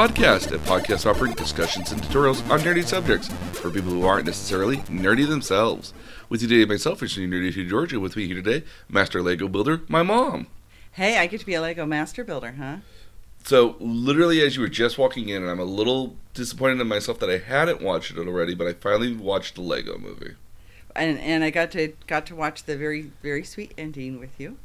Podcast, a podcast offering discussions and tutorials on nerdy subjects for people who aren't necessarily nerdy themselves. With you today, myself, is Nerdy to Georgia. With me here today, Master Lego Builder, my mom. Hey, I get to be a Lego master builder, huh? So, literally, as you were just walking in, and I'm a little disappointed in myself that I hadn't watched it already, but I finally watched the Lego movie. And and I got to got to watch the very very sweet ending with you.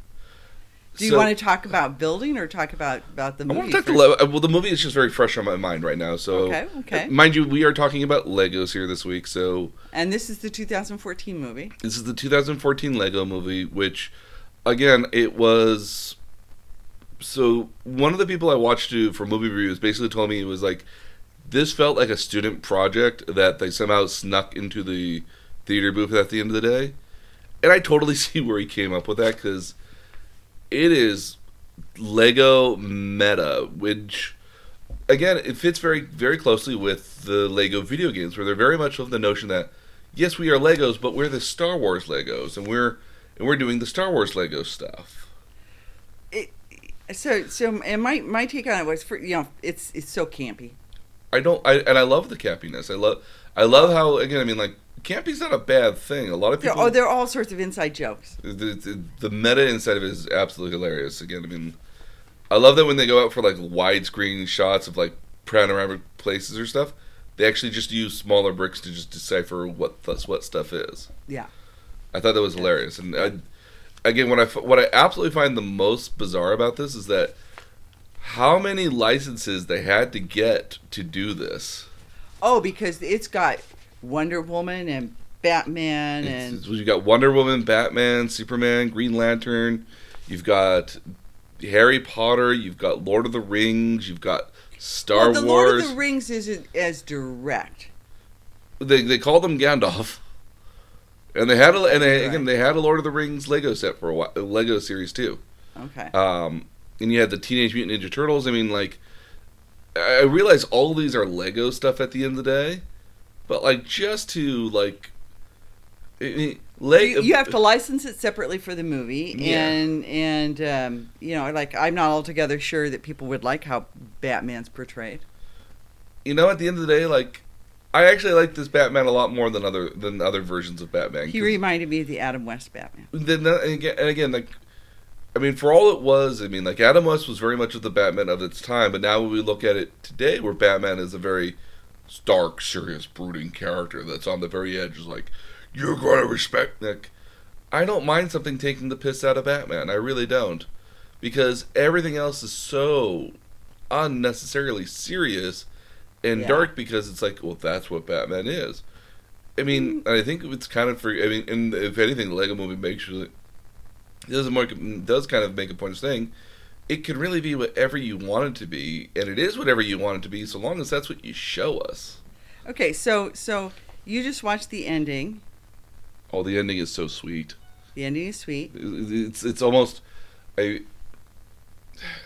Do you So- want to talk about building or talk about about the movie? I want to talk first? Le- well, the movie is just very fresh on my mind right now. So, Okay, okay. Uh, mind you, we are talking about Legos here this week. So, And this is the 2014 movie. This is the 2014 Lego movie, which, again, it was. So one of the people I watched to for movie reviews basically told me it was like, this felt like a student project that they somehow snuck into the theater booth at the end of the day, and I totally see where he came up with that because it is Lego meta, which again it fits very very closely with the Lego video games, where they're very much of the notion that yes, we are Legos, but we're the Star Wars Legos, and we're and we're doing the Star Wars Lego stuff. It, so so and my my take on it was for you know it's it's so campy. I don't, I and I love the campiness. I love, I love how again. I mean, like campy's not a bad thing. A lot of There, people, oh, there are all sorts of inside jokes. the, the, the meta inside of it is absolutely hilarious. Again, I mean, I love that when they go out for like widescreen shots of like panoramic places or stuff, they actually just use smaller bricks to just decipher what that's what stuff is. Yeah. I thought that was hilarious. And I, again, what I what I absolutely find the most bizarre about this is that how many licenses they had to get to do this. Oh, because it's got Wonder Woman and Batman and it's- you got Wonder Woman, Batman, Superman, Green Lantern. You've got Harry Potter. You've got Lord of the Rings. You've got Star well, the Wars. Lord of the Rings isn't as direct. they they called him Gandalf, and they had a and they, again they had a Lord of the Rings Lego set for a while, Lego series too. Okay. Um, and you had the Teenage Mutant Ninja Turtles. I mean, like, I realize all these are Lego stuff at the end of the day, but like just to like, Le- you, you have to license it separately for the movie Yeah. and and um, you know like i'm not altogether sure that people would like how batman's portrayed you know, at the end of the day, like, I actually like this Batman a lot more than other than other versions of Batman. He reminded me of the adam west batman then and again, and again, like, I mean, for all it was, I mean, like Adam West was very much of the Batman of its time, but now when we look at it today, where Batman is a very stark, serious, brooding character that's on the very edge, is like, you're going to respect Nick. I don't mind something taking the piss out of Batman. I really don't, because everything else is so unnecessarily serious and Yeah. dark because it's like, well, that's what Batman is. I mean, Mm. I think it's kind of for. I mean, and if anything, the Lego Movie makes sure that it doesn't make, does kind of make a point of saying it can really be whatever you want it to be, and it is whatever you want it to be, so long as that's what you show us. okay so so you just watched the ending Oh, the ending is so sweet. the ending is sweet It's it's almost a.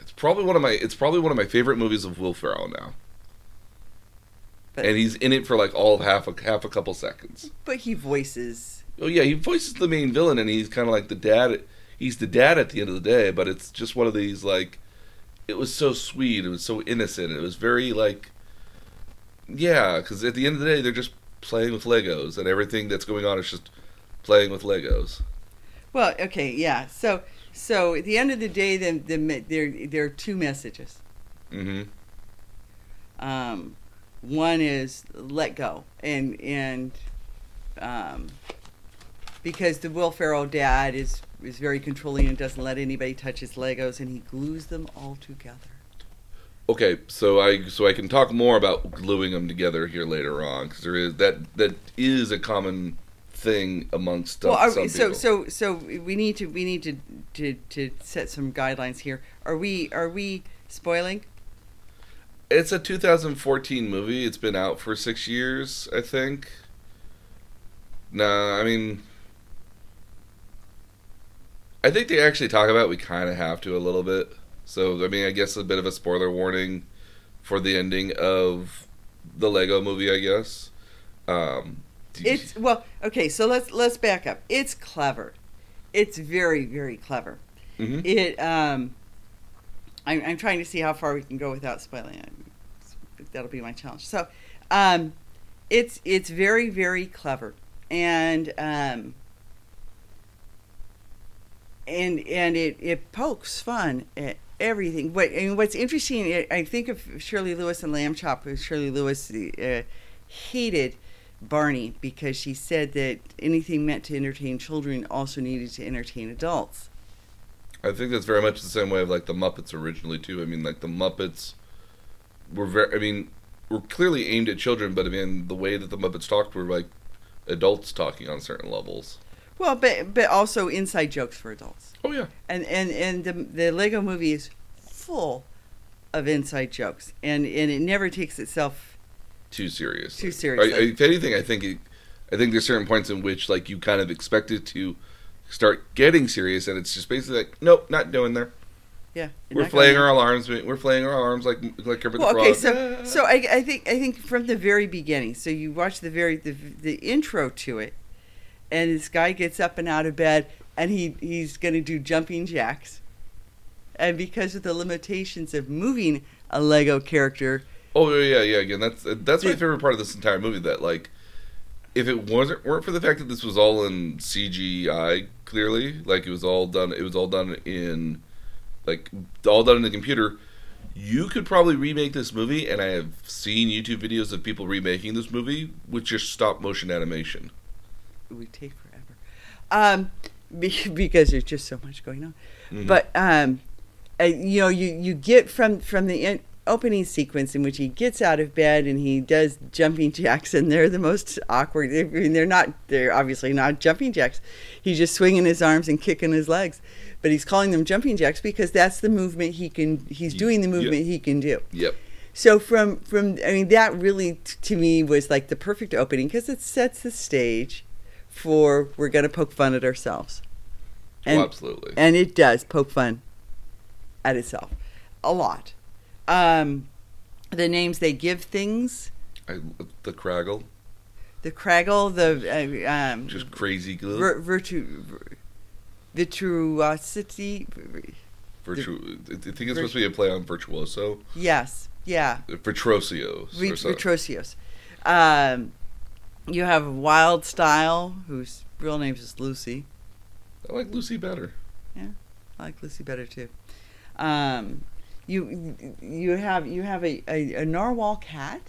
It's probably one of my. It's probably one of my favorite movies of Will Ferrell now, but and he's in it for like all of half a half a couple seconds. but he voices Oh yeah, he voices the main villain, and he's kind of like the dad. He's the dad at the end of the day, but it's just one of these like. It was so sweet. It was so innocent. It was very like. Yeah, because at the end of the day, they're just playing with Legos, and everything that's going on is just playing with Legos. well okay yeah so so at the end of the day then the, there there are two messages hmm um, one is let go and and um, because the Will Ferrell dad is is very controlling and doesn't let anybody touch his Legos and he glues them all together. Okay, so I so I can talk more about gluing them together here later on because there is that that is a common thing amongst uh, well, are, some so people. so so we need to we need to, to to set some guidelines here. Are we are we spoiling? It's a 2014 movie. It's been out for six years, I think. Nah, I mean, I think they actually talk about. it, We kind of have to a little bit. So I mean, I guess a bit of a spoiler warning for the ending of the Lego Movie. I guess. Um, It's well, okay. So let's let's back up. It's clever. It's very very clever. Mhm. It um I'm, I'm trying to see how far we can go without spoiling it. That'll be my challenge. So, um, it's it's very very clever, and um, and and it it pokes fun at everything. What and what's interesting, I think of Shari Lewis and Lamb Chop. Shari Lewis uh, hated Barney because she said that anything meant to entertain children also needed to entertain adults. I think that's very much the same way of like the Muppets originally too. I mean, like the Muppets were very. I mean, were clearly aimed at children, but I mean, the way that the Muppets talked were like adults talking on certain levels. Well, but but also inside jokes for adults. Oh yeah, And and and the the Lego Movie is full of inside jokes, and and it never takes itself. too serious. Too seriously. if anything, I think it, I think there's certain points in which like you kind of expect it to start getting serious, and it's just basically like, nope, not doing there. Yeah, We're flaying our alarms. We're flaying our arms like like Kermit Well, the okay, so so I, I think I think from the very beginning. So you watch the very the, the intro to it, and this guy gets up and out of bed, and he he's going to do jumping jacks, and because of the limitations of moving a Lego character, Oh yeah, yeah, yeah. Again, that's that's my favorite part of this entire movie. That like, if it wasn't weren't for the fact that this was all in CGI, clearly, like it was all done. It was all done in, like, all done in the computer. You could probably remake this movie, and I have seen YouTube videos of people remaking this movie with just stop motion animation. Would take forever, um, be- because there's just so much going on. Mhm. But um, uh, you know, you you get from from the in- opening sequence in which he gets out of bed and he does jumping jacks, and they're the most awkward. I mean, they're not. They're obviously not jumping jacks. He's just swinging his arms and kicking his legs, but he's calling them jumping jacks because that's the movement he can. He's doing the movement he can do. Yep. So from from I mean that really t- to me was like the perfect opening because it sets the stage for we're gonna poke fun at ourselves. And oh, absolutely. and it does poke fun at itself a lot. Um, the names they give things, I, the Kragle, the Kragle, the uh, um, just crazy good. vir- virtu, vir- virtuosity. Virtu- I think it's supposed to be a play on virtuoso, Yes, yeah, virtuosios, Vi- or something. Vitrosios. Um, you have Wyldstyle, whose real name is Lucy. I like Lucy better. Yeah, I like Lucy better too. Um, you you have you have a, a, a narwhal cat,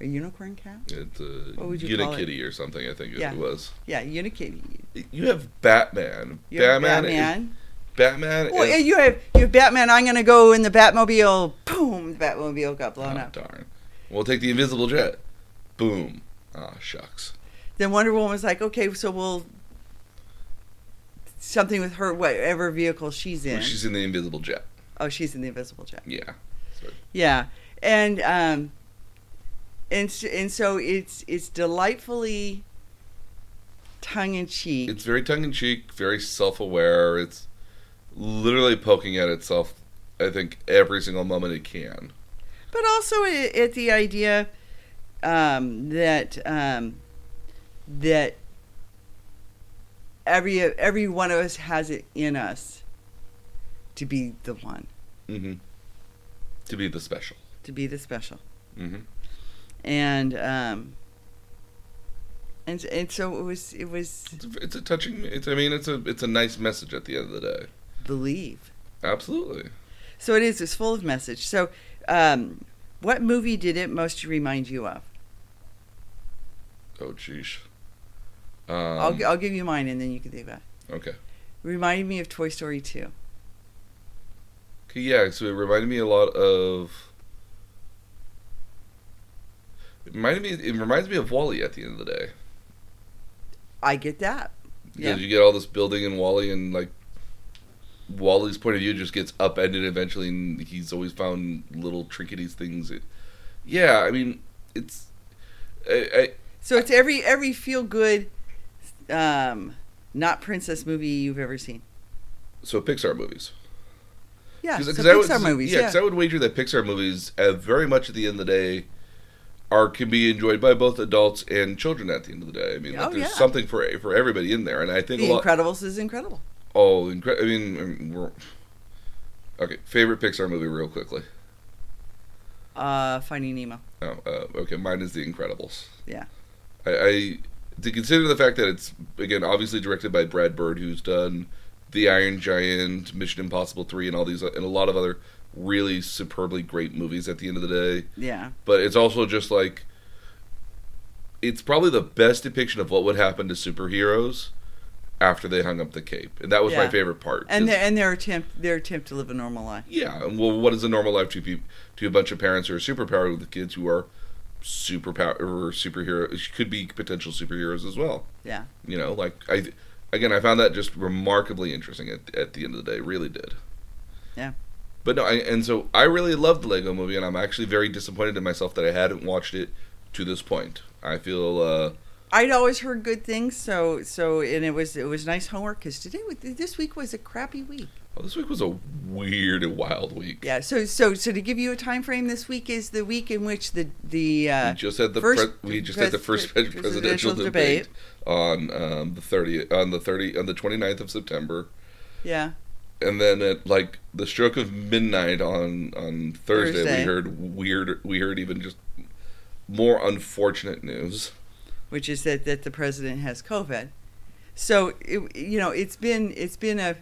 a unicorn cat. It's a What would you call it? Unikitty or something. I think Yeah. it was. Yeah, unikitty. You have Batman. You have Batman. Batman. Batman. Well, is- you have you have Batman. I'm gonna go in the Batmobile. Boom! The Batmobile got blown oh, up. darn. We'll take the invisible jet. Boom. Ah, shucks. Then Wonder Woman was like, okay, so we'll something with her whatever vehicle she's in. Well, she's in the invisible jet. oh, she's in the Invisible Jet. Yeah. So, Yeah, and um, and and so it's it's delightfully tongue in cheek. it's very tongue in cheek, very self aware. It's literally poking at itself. I think every single moment it can. but also at the idea um, that um, that every every one of us has it in us to be the one, Mm-hmm. To be the special. to be the special, Mm-hmm. and um, and and so it was it was It's, a, it's a touching. It's. I mean, it's a. It's a nice message at the end of the day. believe. Absolutely. So it is. It's full of message. So, um, what movie did it most remind you of? Oh, jeez. Um, I'll I'll give you mine, and then you can think about. It. okay. Reminded me of Toy Story two. Okay, yeah, so it reminded me a lot of. It reminded me. It reminds me of WALL-E at the end of the day I get that. because Yeah. you get all this building in WALL-E, and like WALL-E's point of view just gets upended eventually, and he's always found little trinkety things. It, yeah, I mean, it's. I, I, So it's every every feel good, um, not princess movie you've ever seen. so Pixar movies. Yeah, so 'cause I would- Pixar movies. Yeah, Yeah, 'cause I would wager that Pixar movies, uh, very much at the end of the day, are can be enjoyed by both adults and children. At the end of the day, I mean, like, Oh, there's yeah. something for for everybody in there, and I think The lot. Incredibles is incredible. Oh, incre- I mean, we're, Okay, favorite Pixar movie, real quickly. Uh, Finding Nemo. Oh, uh, okay. Mine is The Incredibles. Yeah. I, I to consider the fact that it's again obviously directed by Brad Bird, who's done The Iron Giant, Mission Impossible Three, and all these and a lot of other really superbly great movies. At the end of the day, Yeah. but it's also just like it's probably the best depiction of what would happen to superheroes after they hung up the cape, and that was my favorite part. And their and their attempt their attempt to live a normal life. yeah, well, what is a normal life to pe- to a bunch of parents who are superpowered with kids who are superpower or superhero could be potential superheroes as well. Yeah. You know, like I again, I found that just remarkably interesting at at the end of the day. Really did. Yeah. But no, I, and so I really loved the Lego Movie, and I'm actually very disappointed in myself that I hadn't watched it to this point. I feel uh, I'd always heard good things, so so and it was it was nice homework because today this week was a crappy week. Well, this week was a weird and wild week. Yeah. So so so to give you a time frame, this week is the week in which the the uh, we just had the first pre- we just had the first pre- presidential, presidential debate, debate. on um, the 30th on the 30 on the 29th of September. yeah and then at like the stroke of midnight on on Thursday, Thursday. we heard weird we heard even just more unfortunate news. which is that that the president has COVID. So it, you know it's been it's been a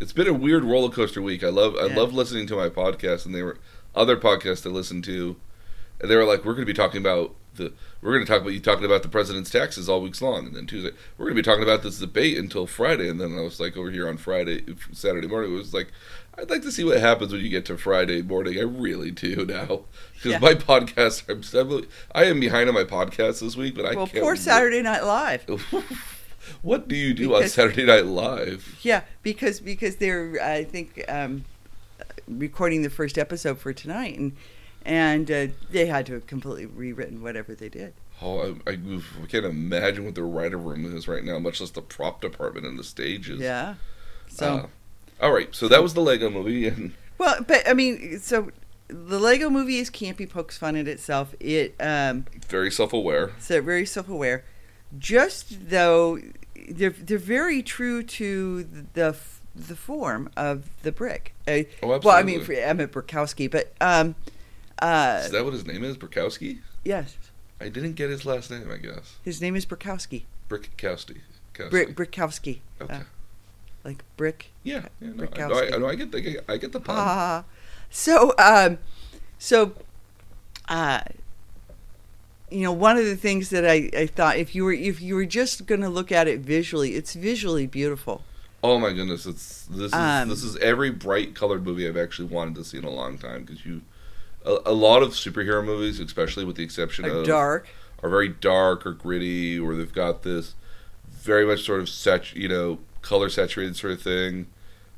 It's been a weird roller coaster week. I love I Yeah. love listening to my podcast and they were other podcasts I listened to and they were like we're going to be talking about the we're going to talk about you talking about the president's taxes all weeks long and then Tuesday we're going to be talking about this debate until Friday and then I was like over here on Friday Saturday morning it was like I'd like to see what happens when you get to Friday morning. I really do now because Yeah. my podcast I'm, I'm I am behind on my podcast this week, but I well can't poor Saturday Night Live. What do you do on Saturday Night Live? Yeah, because because they're I think um, recording the first episode for tonight, and and uh, they had to have completely rewritten whatever they did. Oh, I, I, I can't imagine what the writer room is right now, much less the prop department and the stages. Yeah. So Uh, all right, so that was the Lego movie, and well, but I mean, so the Lego Movie is campy, pokes fun at itself. It um, very self-aware. so very self-aware. Just though they're they're very true to the the form of the brick. Uh, Oh, well, I mean, absolutely. for Emmet Burkowski, but um, uh, Is that what his name is? Burkowski? yes, I didn't get his last name. I guess his name is Burkowski. Brickowski. Brick Brickowski. Okay. Uh, like brick. yeah, yeah no, I, no, I, know, I get the I get the pun. Ah. So um so uh you know, one of the things that I, I thought if you were if you were just gonna look at it visually, it's visually beautiful. Oh my goodness, it's this is Um, this is every bright colored movie I've actually wanted to see in a long time because you a, a lot of superhero movies, especially with the exception of dark. are very dark or gritty, or they've got this very much sort of sat you know color saturated sort of thing.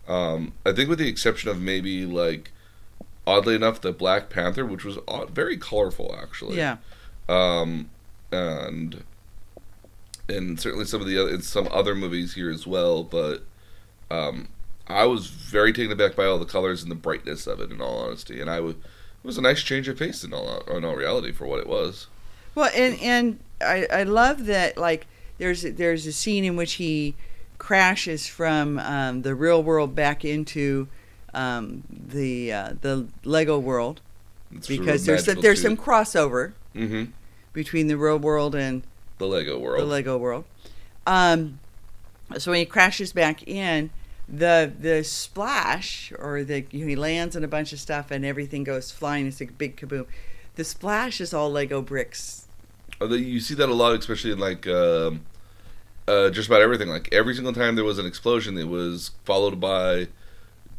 Um, I think with the exception of maybe like oddly enough the Black Panther, which was odd, very colorful actually. Yeah. Um, and and certainly some of the other in some other movies here as well, but um, I was very taken aback by all the colors and the brightness of it. In all honesty, and I was it was a nice change of pace in all in all reality for what it was. Well, and and I, I love that like there's there's a scene in which he crashes from um, the real world back into um, the uh, the Lego world It's because there's some, there's some crossover hmm between the real world and the Lego world. the Lego world. Um, so when he crashes back in, the the splash or the you know, he lands on a bunch of stuff and everything goes flying. It's a big kaboom. The splash is all Lego bricks. Although you see that a lot, especially in like um, uh, just about everything. Like every single time there was an explosion, it was followed by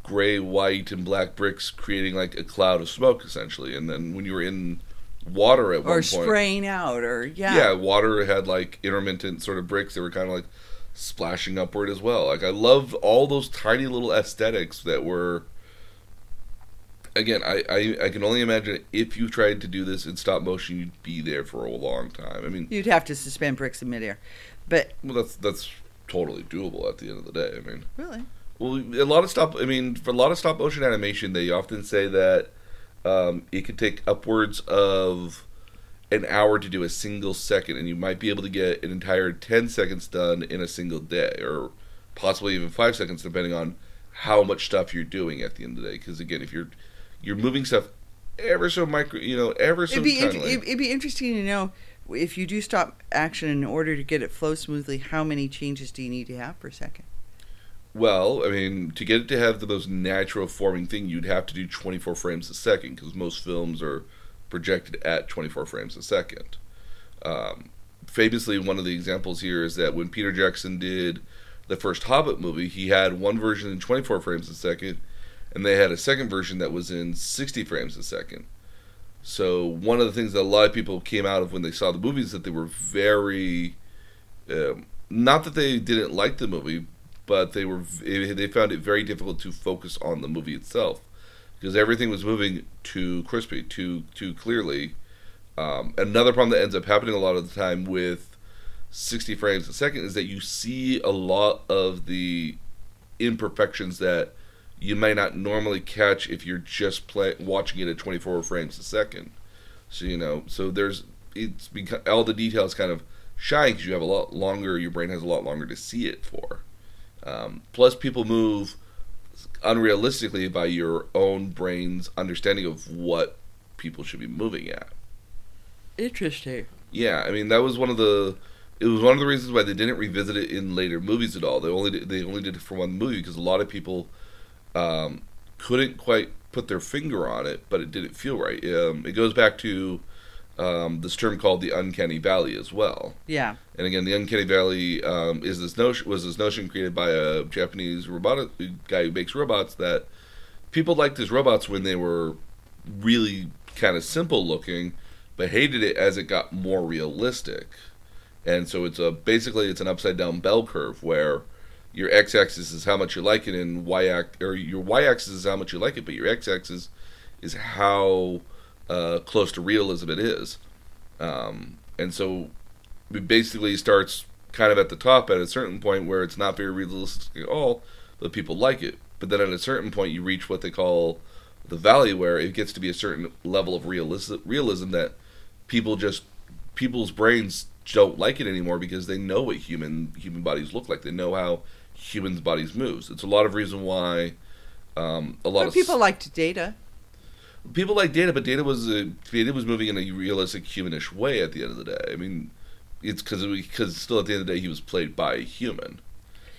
gray, white, and black bricks, creating like a cloud of smoke, essentially. And then when you were in water at or one point, Or spraying out or yeah. yeah, water had like intermittent sort of bricks that were kind of like splashing upward as well. Like I love all those tiny little aesthetics that were. Again, I, I, I can only imagine if you tried to do this in stop motion, you'd be there for a long time. I mean, You'd have to suspend bricks in midair. But well, that's that's totally doable at the end of the day. I mean, really, well, a lot of stop. I mean, for a lot of stop motion animation, they often say that um, it could take upwards of an hour to do a single second, and you might be able to get an entire ten seconds done in a single day, or possibly even five seconds, depending on how much stuff you're doing at the end of the day. Because again, if you're you're moving stuff ever so micro, you know, ever so It'd be int- tiny. it'd, it'd be interesting to know if you do stop action in order to get it flow smoothly. How many changes do you need to have per second? Well, I mean, to get it to have the most natural forming thing, you'd have to do 24 frames a second because most films are projected at 24 frames a second. Um, famously, one of the examples here is that when Peter Jackson did the first Hobbit movie, he had one version in 24 frames a second, and they had a second version that was in 60 frames a second. So one of the things that a lot of people came out of when they saw the movie is that they were very, um, not that they didn't like the movie, but they were they found it very difficult to focus on the movie itself because everything was moving too crispy, too too clearly. Um, another problem that ends up happening a lot of the time with 60 frames a second is that you see a lot of the imperfections that you might not normally catch if you're just play, watching it at 24 frames a second. So you know, so there's it's become all the details kind of shine because you have a lot longer. Your brain has a lot longer to see it for. Um, plus, people move unrealistically by your own brain's understanding of what people should be moving at. Interesting. Yeah, I mean that was one of the it was one of the reasons why they didn't revisit it in later movies at all. They only did, they only did it for one movie because a lot of people um, couldn't quite put their finger on it, but it didn't feel right. Um, it goes back to um, this term called the uncanny valley as well. Yeah. And again, the uncanny valley um, is this notion was this notion created by a Japanese robot guy who makes robots that people liked his robots when they were really kind of simple looking, but hated it as it got more realistic. And so it's a basically it's an upside down bell curve where your x axis is how much you like it, and y or your y axis is how much you like it, but your x axis is how uh, close to realism it is. Um, and so it basically starts kind of at the top at a certain point where it's not very realistic at all, but people like it. But then at a certain point, you reach what they call the valley, where it gets to be a certain level of realism, realism that people just people's brains don't like it anymore because they know what human human bodies look like. They know how humans' bodies moves. It's a lot of reason why um, a lot But of people s- liked data. People like data, but data was uh, data was moving in a realistic humanish way at the end of the day. I mean, it's because because still at the end of the day he was played by a human.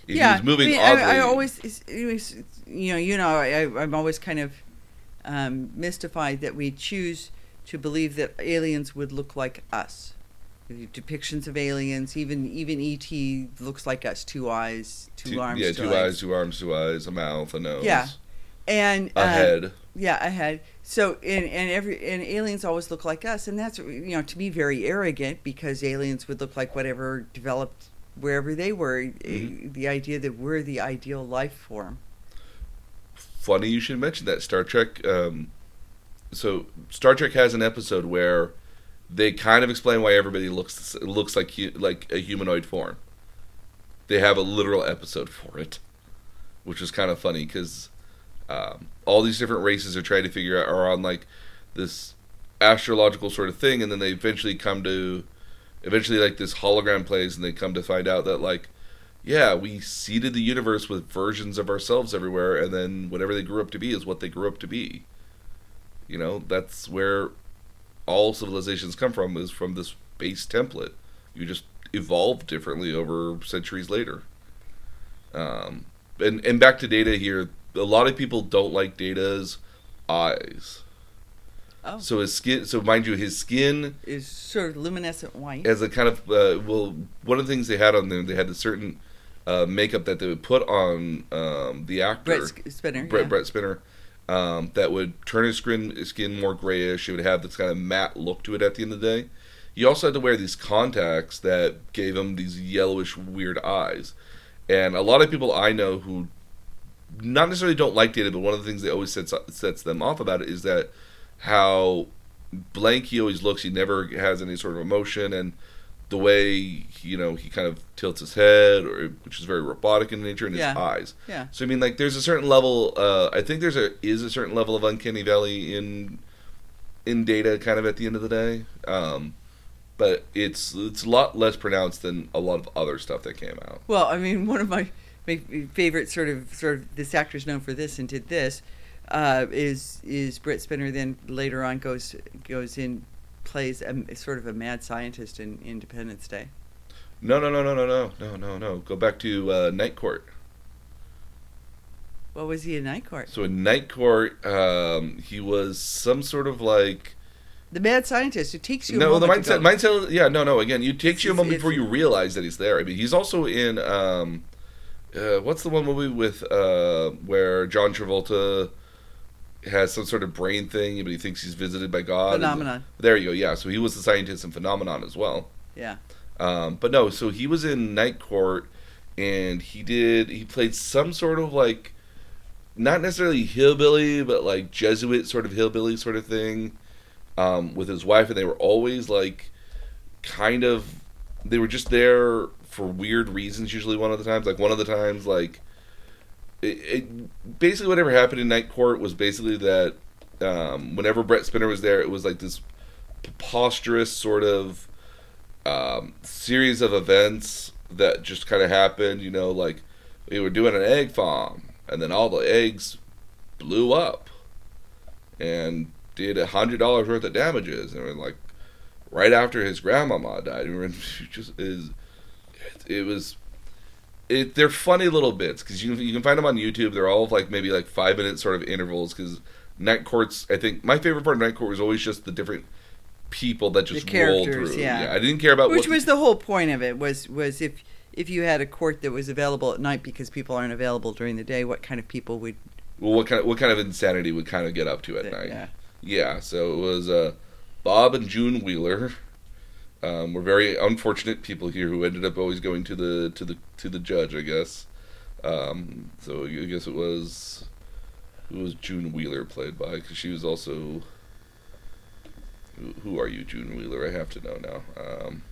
If yeah. he was moving I, mean, I, oddly, I always, it's- it was, you know, you know, I, I'm always kind of um, mystified that we choose to believe that aliens would look like us. Depictions of aliens, even even ET looks like us, two eyes, two, two, arms, yeah, two, legs. eyes, two arms, two eyes, a mouth, a nose, Yeah. And a uh, head. Yeah, ahead. So and and every and aliens always look like us, and that's you know to be very arrogant because aliens would look like whatever developed wherever they were. Mhm. Uh, The idea that we're the ideal life form. Funny you should mention that Star Trek. Um, so Star Trek has an episode where they kind of explain why everybody looks looks like like a humanoid form. They have a literal episode for it, which is kind of funny because um, all these different races are trying to figure out are on like this astrological sort of thing, and then they eventually come to eventually like this hologram plays, and they come to find out that like yeah, we seeded the universe with versions of ourselves everywhere, and then whatever they grew up to be is what they grew up to be. You know, that's where all civilizations come from is from this base template. You just evolve differently over centuries later. Um, and and back to data here. A lot of people don't like Data's eyes. Oh, So his skin. So mind you, his skin is sort of luminescent white. as a kind of uh, well, one of the things they had on them, they had a certain uh, makeup that they would put on um, the actor Brent Spiner. Brett, yeah. Brent Spiner um, that would turn his skin skin more grayish. It would have this kind of matte look to it at the end of the day. He also had to wear these contacts that gave him these yellowish weird eyes. And a lot of people I know who not necessarily don't like data, but one of the things that always sets sets them off about it is that how blank he always looks. He never has any sort of emotion, and the way you know he kind of tilts his head, or which is very robotic in nature, and Yeah. his eyes. Yeah. So I mean, like, there's a certain level. Uh, I think there's a is a certain level of uncanny valley in in data, kind of at the end of the day. Um, but it's it's a lot less pronounced than a lot of other stuff that came out. Well, I mean, one of my my favorite sort of sort of this actor's known for this and did this uh, is is Brent Spiner. Then later on goes goes in plays a, sort of a mad scientist in Independence Day. No, no, no, no, no, no, no, no, no. Go back to uh, Night Court. What was he in Night Court? So in Night Court, um, he was some sort of like The mad scientist. who takes you. a no, the mindset, mindset. Yeah, no, no. Again, it takes you a It's- moment before you realize that he's there. I mean, he's also in um, uh, what's the one movie with uh, where John Travolta has some sort of brain thing, but he thinks he's visited by God. and- Phenomenon. there you go. Yeah, so he was the scientist in Phenomenon as well. Yeah. Um, but no, so he was in Night Court, and he did. He played some sort of like, not necessarily hillbilly, but like Jesuit sort of hillbilly sort of thing, um, with his wife, and they were always like, kind of, they were just there for weird reasons. Usually, one of the times, like one of the times, like, it, it basically whatever happened in Night Court was basically that, um, whenever Brent Spiner was there, it was like this preposterous sort of um, series of events that just kind of happened. You know, like we were doing an egg farm, and then all the eggs blew up and did a hundred dollars worth of damages, and we're like right after his grandmama died. And we're just is it, it was. It, they're funny little bits because you you can find them on YouTube. They're all like maybe like five minute sort of intervals because Night Court's. I think my favorite part of Night Court was always just the different people that just rolled characters, through. yeah. I didn't care about Which was the whole point of it was was if if you had a court that was available at night because people aren't available during the day, what kind of people would well, what kind of what kind of insanity would kind of get up to at that- night. yeah. Yeah, so it was uh, Bob and June Wheeler. Um, were very unfortunate people here who ended up always going to the to the to the judge, I guess. Um, so I guess it was who was June Wheeler played by because she was also. Who, who are you, June Wheeler? I have to know now. Um,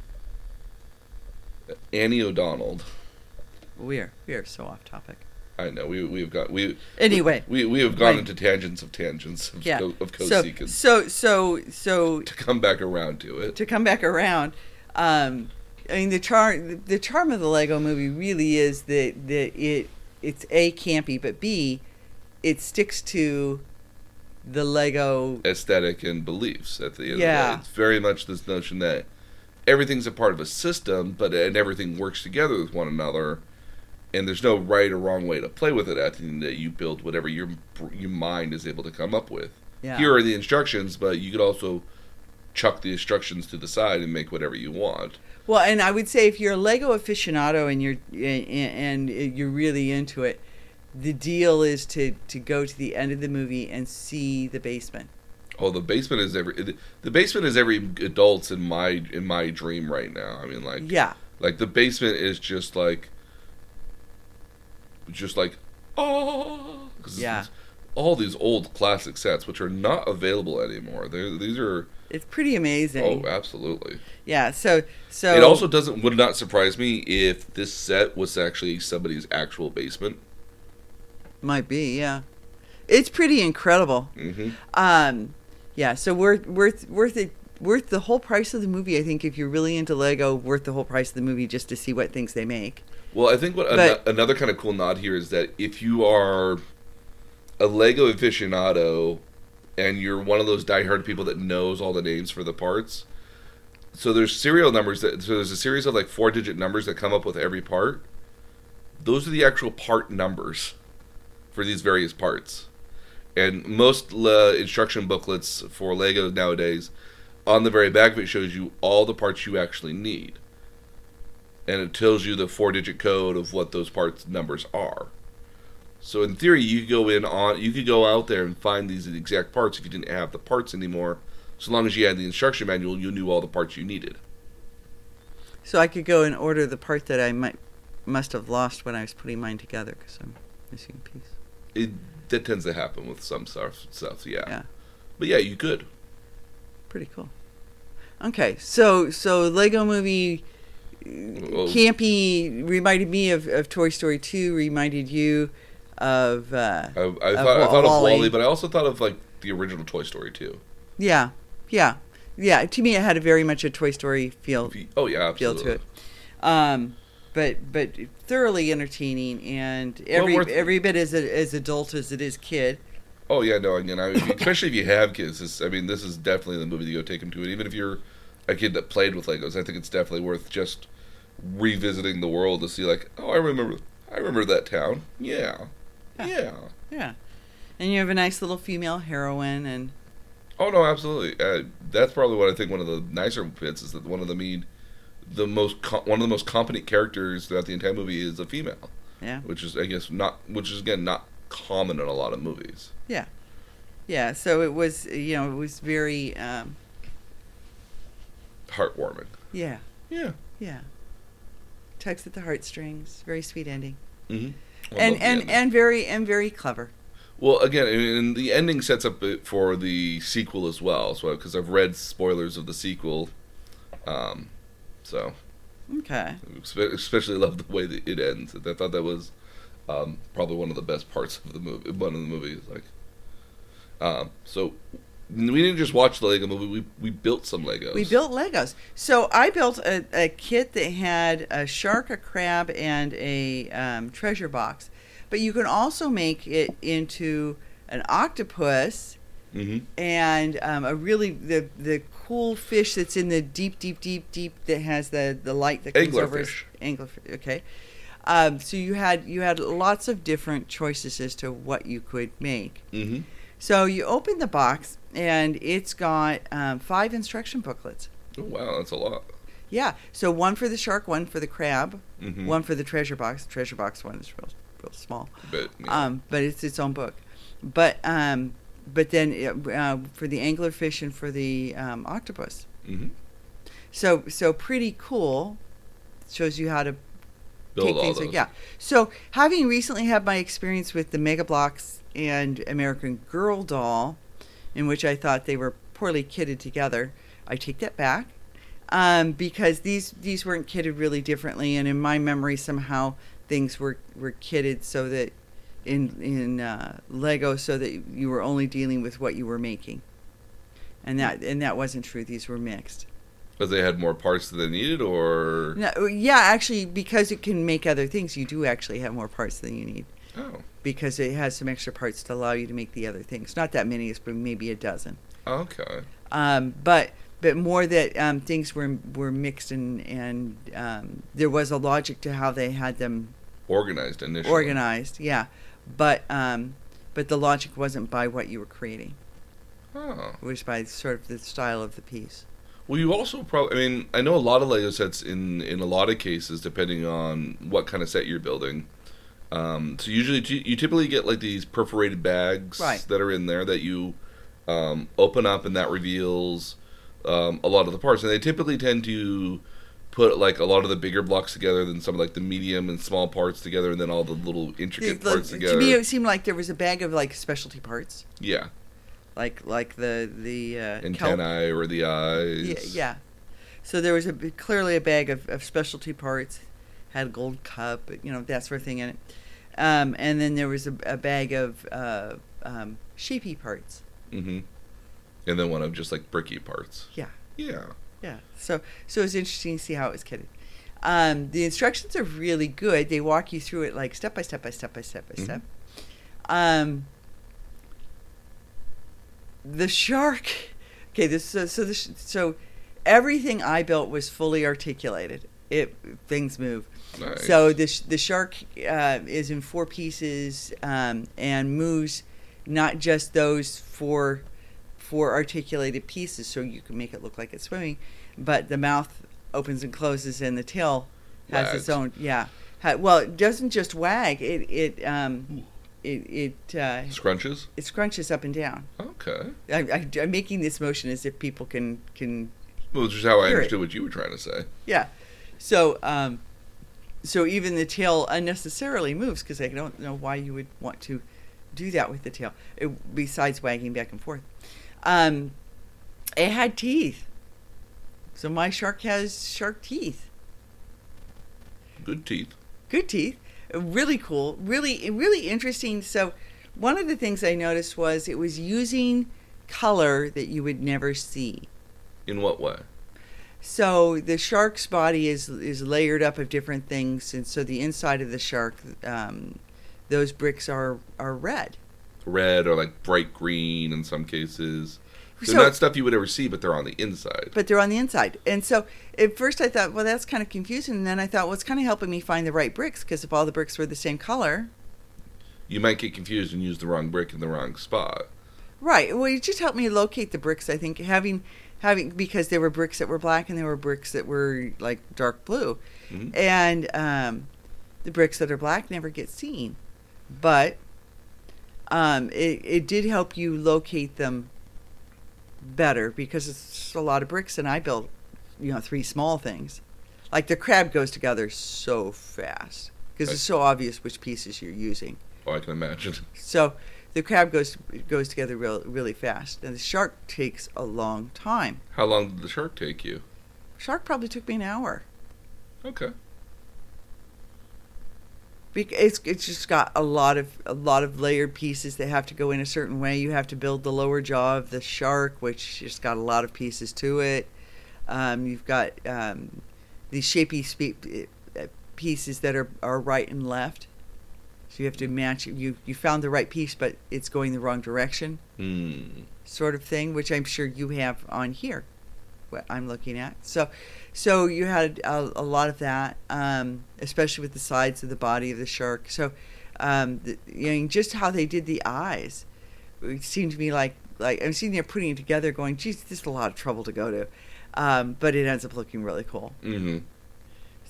Annie O'Donnell. We are we are so off topic. I know we we've got we Anyway, we we have gone Right. into tangents of tangents of yeah. co- of So so so so to come back around to it. to come back around, um, I mean the charm the charm of the Lego Movie really is that that it it's a campy, but b it sticks to the Lego. aesthetic and beliefs at the end Yeah. of the day. It's very much this notion that everything's a part of a system, but and everything works together with one another, and there's no right or wrong way to play with it. At the end of the day, you build whatever your your mind is able to come up with. Yeah. Here are the instructions, but you could also chuck the instructions to the side and make whatever you want. Well, and I would say if you're a Lego aficionado and you're and, and you're really into it, the deal is to to go to the end of the movie and see the basement. Oh, the basement is every the basement is every adult's in my in my dream right now. I mean, like Yeah. Like the basement is just like, just like, oh, Yeah. all these old classic sets which are not available anymore. They're, these are It's pretty amazing. oh, absolutely. Yeah. So so It also doesn't would not surprise me if this set was actually somebody's actual basement. might be yeah. It's pretty incredible. hmm Um, yeah. So worth worth worth it. Worth the whole price of the movie, I think. If you're really into Lego, worth the whole price of the movie just to see what things they make. Well, I think what But- ano- another kind of cool nod here is that if you are a Lego aficionado and you're one of those diehard people that knows all the names for the parts, so there's serial numbers that so there's a series of like four digit numbers that come up with every part. Those are the actual part numbers for these various parts. And most uh, instruction booklets for Lego nowadays, on the very back of it shows you all the parts you actually need and it tells you the four digit code of what those parts numbers are. So in theory, you could go in on you could go out there and find these exact parts if you didn't have the parts anymore. So long as you had the instruction manual, you knew all the parts you needed. So I could go and order the part that I might must have lost when I was putting mine together because I'm missing a piece. It that tends to happen with some stuff. Stuff, yeah. Yeah. But yeah, you could. Pretty cool. Okay, so so Lego Movie Well, campy reminded me of, of Toy Story Two. Reminded you of uh, I, I Of thought I thought of WALL-E, but I also thought of like the original Toy Story too. yeah, yeah, yeah. To me, it had a very much a Toy Story feel Oh yeah, feel to it. Um, but but thoroughly entertaining and Well every every bit as a, as adult as it is kid. Oh yeah, no, again, I mean, especially if you have kids. This, I mean, this is definitely the movie to go take them to. And even if you're a kid that played with Legos, I think it's definitely worth just revisiting the world to see, like, oh, I remember, I remember that town. Yeah, Yeah. yeah. Yeah, and you have a nice little female heroine, and Oh no, absolutely. Uh, that's probably what I think. One of the nicer bits is that one of the mean, the most co- one of the most competent characters throughout the entire movie is a female, yeah, which is I guess not, which is again not common in a lot of movies. yeah. Yeah. So it was you know it was very um, Heartwarming. yeah Yeah. yeah tugs at the heartstrings. Very sweet ending, Mm-hmm. and and and very and very clever. Well, again, and the ending sets up for the sequel as well. So, because I've read spoilers of the sequel, um, so Okay. especially love the way that it ends. I thought that was um, probably one of the best parts of the movie. One of the movies, like, um, so we didn't just watch the Lego movie. We we built some Legos. We built Legos. So I built a, a kit that had a shark, a crab, and a um, treasure box. But you can also make it into an octopus hmm and um, a really the the cool fish that's in the deep, deep, deep, deep that has the the light that comes over. Anglerfish. Anglerfish. Okay. Um, so you had you had lots of different choices as to what you could make. hmm So you open the box and it's got um, five instruction booklets. Oh wow, that's a lot. Yeah. So one for the shark, one for the crab, hmm one for the treasure box. The treasure box one is real, real small, But yeah. um, but it's its own book. But um, but then uh, for the anglerfish and for the um, octopus. hmm So so pretty cool. Shows you how to build take all things. those. Yeah. So having recently had my experience with the Mega Bloks and American Girl doll, in which I thought they were poorly kitted together, I take that back. Um, because these these weren't kitted really differently, and in my memory, somehow things were, were kitted so that in in uh, Lego, so that you were only dealing with what you were making, and that and that wasn't true. These were mixed. Because they had more parts than they needed, or No, yeah, actually, because it can make other things, you do actually have more parts than you need. Oh, because it has some extra parts to allow you to make the other things. Not that many, but maybe a dozen. okay. Um, but but more that um, things were were mixed and and um, there was a logic to how they had them Organized initially. organized. Yeah, but um, but the logic wasn't by what you were creating. Oh. It was by sort of the style of the piece. Well, you also probably. I mean, I know a lot of Lego sets. In in a lot of cases, depending on what kind of set you're building. Um, so usually, you typically get like these perforated bags Right. that are in there that you um, open up, and that reveals um, a lot of the parts. And they typically tend to put like a lot of the bigger blocks together than some of like the medium and small parts together, and then all the little intricate The- parts together. to me, it seemed like there was a bag of like specialty parts, yeah, like like the the uh, kelp antennae or the eyes. Yeah, yeah. So there was a clearly a bag of, of specialty parts, had a gold cup, you know that sort of thing in it, um, and then there was a, a bag of uh, um, shapy parts. Mm-hmm. And then one of just like bricky parts. Yeah, Yeah. yeah. So so it was interesting to see how it was kitted. Um, the instructions are really good. They walk you through it like step by step by step by step by Mhm. step. Um, the shark. Okay, this so so this so everything I built was fully articulated. It things move. Nice. So the the shark uh, is in four pieces um, and moves not just those four four articulated pieces, so you can make it look like it's swimming, but the mouth opens and closes and the tail has its own yeah. Ha- well, it doesn't just wag. It it um it it uh, Scrunches? it scrunches up and down. Okay. I, I, I'm making this motion as if people can can Well, which is how I Hear it. understood what you were trying to say. Yeah. So, um, so even the tail unnecessarily moves because I don't know why you would want to do that with the tail, it, besides wagging back and forth. Um, it had teeth. So my shark has shark teeth. Good teeth. Good teeth. Really cool. Really, really interesting. So one of the things I noticed was it was using color that you would never see. In what way? So the shark's body is is layered up of different things, and so the inside of the shark, um, those bricks are are red. Red or like bright green in some cases. They're So- not stuff you would ever see, but they're on the inside. but they're on the inside. And so at first I thought, well, that's kind of confusing. And then I thought, well, it's kind of helping me find the right bricks because if all the bricks were the same color, You might get confused and use the wrong brick in the wrong spot. right? Well, it just helped me locate the bricks. I think having having because there were bricks that were black and there were bricks that were like dark blue, Mhm. and um, the bricks that are black never get seen, but um, it it did help you locate them better because it's a lot of bricks and I built you know three small things. Like the crab goes together so fast because it's so obvious which pieces you're using. Oh, I can imagine. So the crab goes goes together real, really fast, and the shark takes a long time. How long did the shark take you? Shark probably took me an hour. Okay. It's it's just got a lot of a lot of layered pieces that have to go in a certain way. You have to build the lower jaw of the shark, which just got a lot of pieces to it. Um, you've got um, these shapy uh, pieces that are, are right and left. So you have to match. You you found the right piece, but it's going the wrong direction. Hmm. sort of thing, which I'm sure you have on here. What I'm looking at. So, so you had a, a lot of that, um, especially with the sides of the body of the shark. So, um, the, you know, just how they did the eyes, it seemed to me like like I'm sitting there putting it together, going, "Geez, this is a lot of trouble to go to," um, but it ends up looking really cool. hmm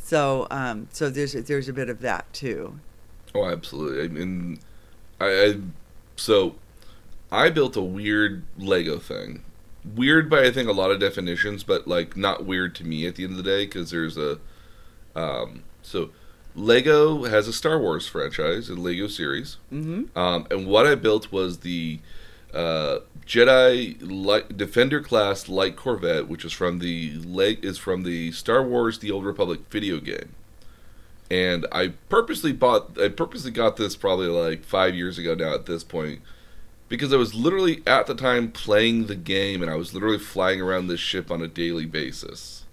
So, um, so there's there's a bit of that too. Oh, absolutely. I mean, I, I so I built a weird Lego thing. Weird by I think a lot of definitions, but like not weird to me at the end of the day because there's a um, so Lego has a Star Wars franchise, a Lego series, Mm-hmm. um, and what I built was the uh, Jedi light, Defender class light Corvette, which is from the leg is from the Star Wars: The Old Republic video game. And I purposely bought, I purposely got this probably like five years ago now at this point, because I was literally at the time playing the game, and I was literally flying around this ship on a daily basis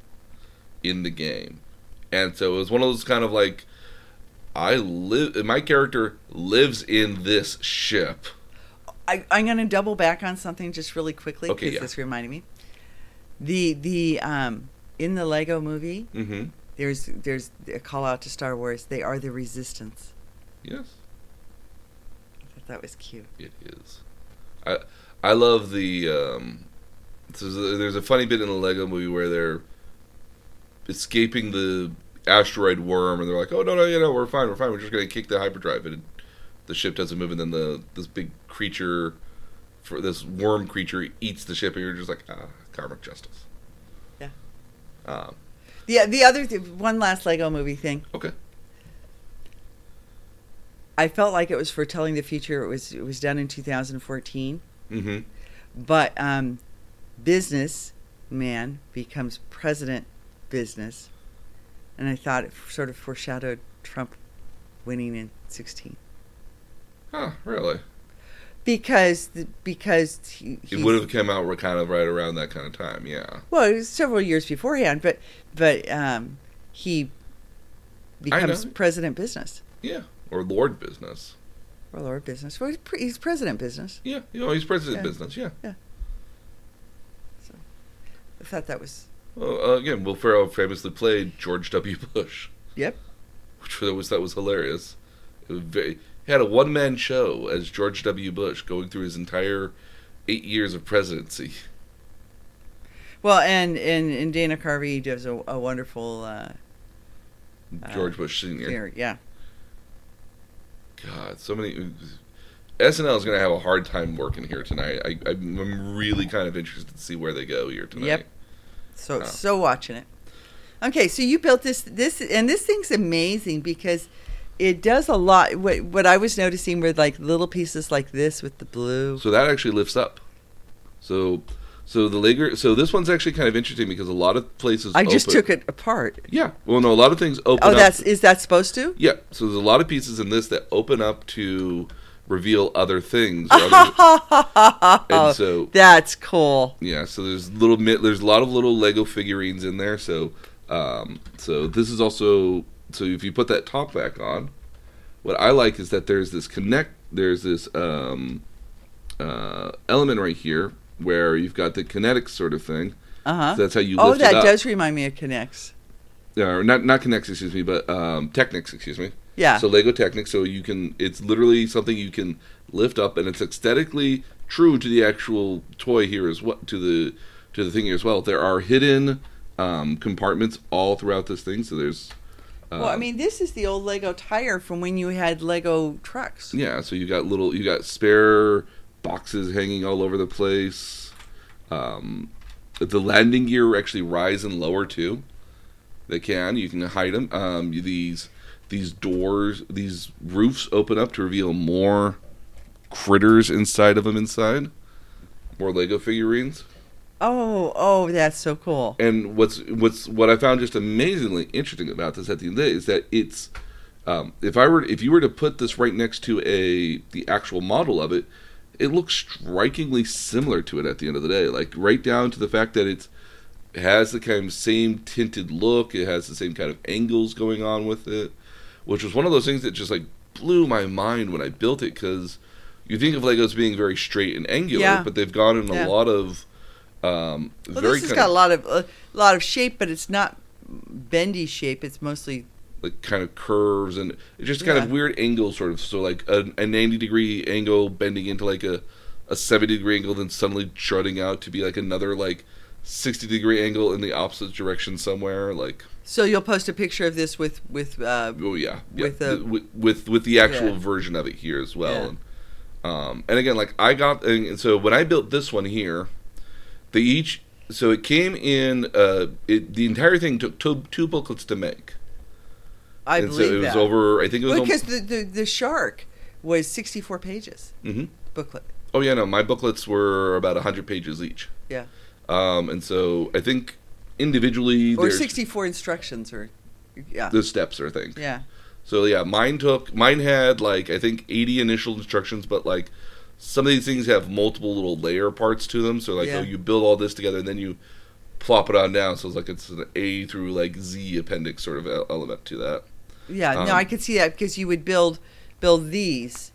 in the game, and so it was one of those kind of like, I live, my character lives in this ship. I, I'm going to double back on something just really quickly because Okay, yeah. this reminded me. The the um in the Lego movie, Mm-hmm. There's there's a call out to Star Wars. They are the Resistance. Yes, I thought that was cute. it is. I I love the. Um, there's, a, there's a funny bit in the Lego movie where they're escaping the asteroid worm, and they're like, "Oh no, no, you know, we're fine, we're fine. We're just gonna kick the hyperdrive." And the ship doesn't move, and then the this big creature, for this worm creature, eats the ship, and you're just like, "Ah, karmic justice." Yeah. Um, The the other th- one last Lego movie thing. okay. I felt like it was foretelling the future. It was it was done in 2014, Mm-hmm. but um, business man becomes president business, and I thought it sort of foreshadowed Trump winning in 16 Huh. Really? Because because he, It would have come out kind of right around that kind of time. Yeah. well it was several years beforehand, but but um, he becomes president business Yeah. Or Lord Business. or Lord business. Well, he's, pre- he's president business. Yeah. You know, he's president Yeah. business. Yeah. So, I thought that was Well, uh, again, Will Ferrell famously played George W. Bush, yep. which was that was hilarious. It was very, had a one man show as George W. Bush going through his entire eight years of presidency. Well, and and, and Dana Carvey does a, a wonderful uh, Uh, George Bush Senior. theory. Yeah. God, so many. SNL is going to have a hard time working here tonight. I, I'm really kind of interested to see where they go here tonight. Yep. So Oh. so watching it. Okay, so you built this this and this thing's amazing because it does a lot. What what I was noticing were like little pieces like this with the blue. So that actually lifts up. So, so the Lager. So this one's actually kind of interesting because a lot of places. I just open- took it apart. Yeah. Well, no, a lot of things open. Up. Oh, up- that's is that supposed to? Yeah, so there's a lot of pieces in this that open up to reveal other things. other- and so That's cool. yeah, so there's little there's a lot of little Lego figurines in there. So um, so this is also so if you put that top back on, what I like is that there's this connect there's this um, uh, element right here where you've got the kinetic sort of thing. Uh huh. So that's how you Oh, that does remind me of K'Nex. or not not K'Nex, excuse me, but um, Technics, excuse me. Yeah. So Lego Technics, so you can it's literally something you can lift up, and it's aesthetically true to the actual toy here as well to the to the thing here as well. There are hidden um, compartments all throughout this thing, so there's. Well, I um, mean, this is the old Lego tire from when you had Lego trucks. Yeah, so you got little, you got spare boxes hanging all over the place. Um, the landing gear actually rise and lower too. They can. You can hide them. Um, these these doors, these roofs open up to reveal more critters inside of them. Inside, more Lego figurines. Oh, oh, that's so cool. And what's what's what I found just amazingly interesting about this at the end of the day is that it's um, if I were if you were to put this right next to a the actual model of it, it looks strikingly similar to it at the end of the day. Like right down to the fact that it's it has the kind of same tinted look, it has the same kind of angles going on with it, which was one of those things that just like blew my mind when I built it because you think of Legos being very straight and angular, Yeah. but they've gone in Yeah. a lot of um, Well, very this has got a lot of a lot of shape, but it's not bendy shape. It's mostly like kind of curves and just kind of weird angles sort of so like a, a 90 degree angle bending into like a, a 70 degree angle then suddenly jutting out to be like another like 60 degree angle in the opposite direction somewhere like so. You'll post a picture of this with with uh, oh yeah, yeah With the- with, with with the actual Yeah. version of it here as well Yeah. and, um and again like i got and so when i built this one here they each so it came in uh it the entire thing took two, two booklets to make I and so believe it was over i think it was Well, because the, the the shark was sixty four pages hmm booklet. Oh yeah, no, my booklets were about hundred pages each. Yeah, Um, and so I think individually or sixty four instructions, or yeah, the steps are things. yeah. So yeah, mine took mine had like I think eighty initial instructions, but like some of these things have multiple little layer parts to them. So like Yeah. oh, you build all this together and then you plop it on down. So it's like it's an A through like Z appendix sort of element to that. Yeah, Um, no, I could see that because you would build build these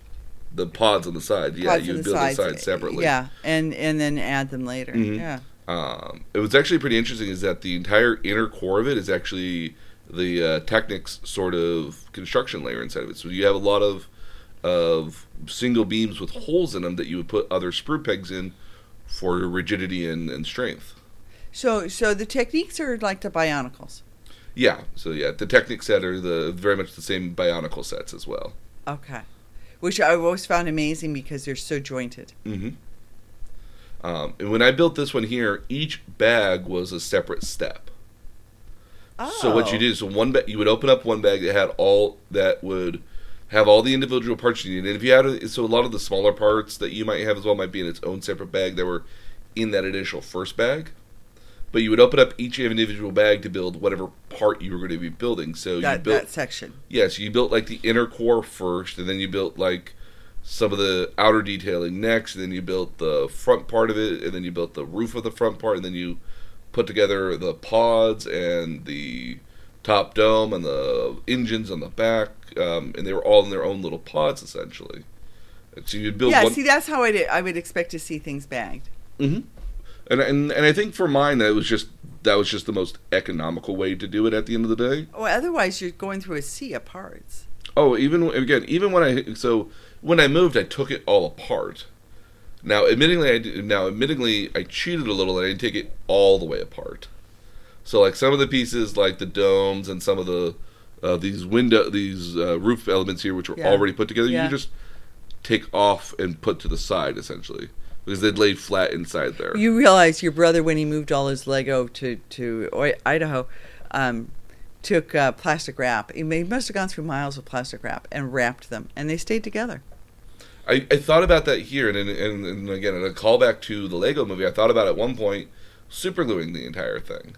The pods on the side, yeah, you would build sides, the sides separately. Yeah, and and then add them later. Mhm. Yeah. Um, it was actually pretty interesting is that the entire inner core of it is actually the uh, Technics sort of construction layer inside of it. So you have a lot of of single beams with holes in them that you would put other sprue pegs in for rigidity and, and strength. So so the Technics are like the Bionicles. Yeah, so yeah, the Technics set are the very much the same Bionicle sets as well. Okay. Which I've always found amazing because they're so jointed. hmm Um, and when I built this one here, each bag was a separate step. Oh. So what you did is one bag you would open up one bag that had all that would have all the individual parts you need. And if you had a, so a lot of the smaller parts that you might have as well might be in its own separate bag that were in that initial first bag. But you would open up each individual bag to build whatever part you were going to be building. So you that built that section. yeah, so you built like the inner core first, and then you built like some of the outer detailing next, and then you built the front part of it, and then you built the roof of the front part, and then you put together the pods and the top dome and the engines on the back, um, and they were all in their own little pods essentially. So you'd build Yeah, one. see, that's how I I would expect to see things bagged. Mm-hmm. And, and and I think for mine that was just that was just the most economical way to do it at the end of the day. Oh, otherwise you're going through a sea of parts. Oh, even again, even when I so when I moved, I took it all apart. Now, admittingly, I did, now admittingly I cheated a little and I didn't take it all the way apart. So, like some of the pieces, like the domes and some of the uh, these window these uh, roof elements here, which were Yeah. already put together, Yeah. you just take off and put to the side essentially because they'd laid flat inside there. You realize your brother, when he moved all his Lego to to Idaho, um, took uh, plastic wrap. He must have gone through miles of plastic wrap and wrapped them, and they stayed together. I, I thought about that here, and, and, and again, in a callback to the Lego movie, I thought about at one point supergluing the entire thing.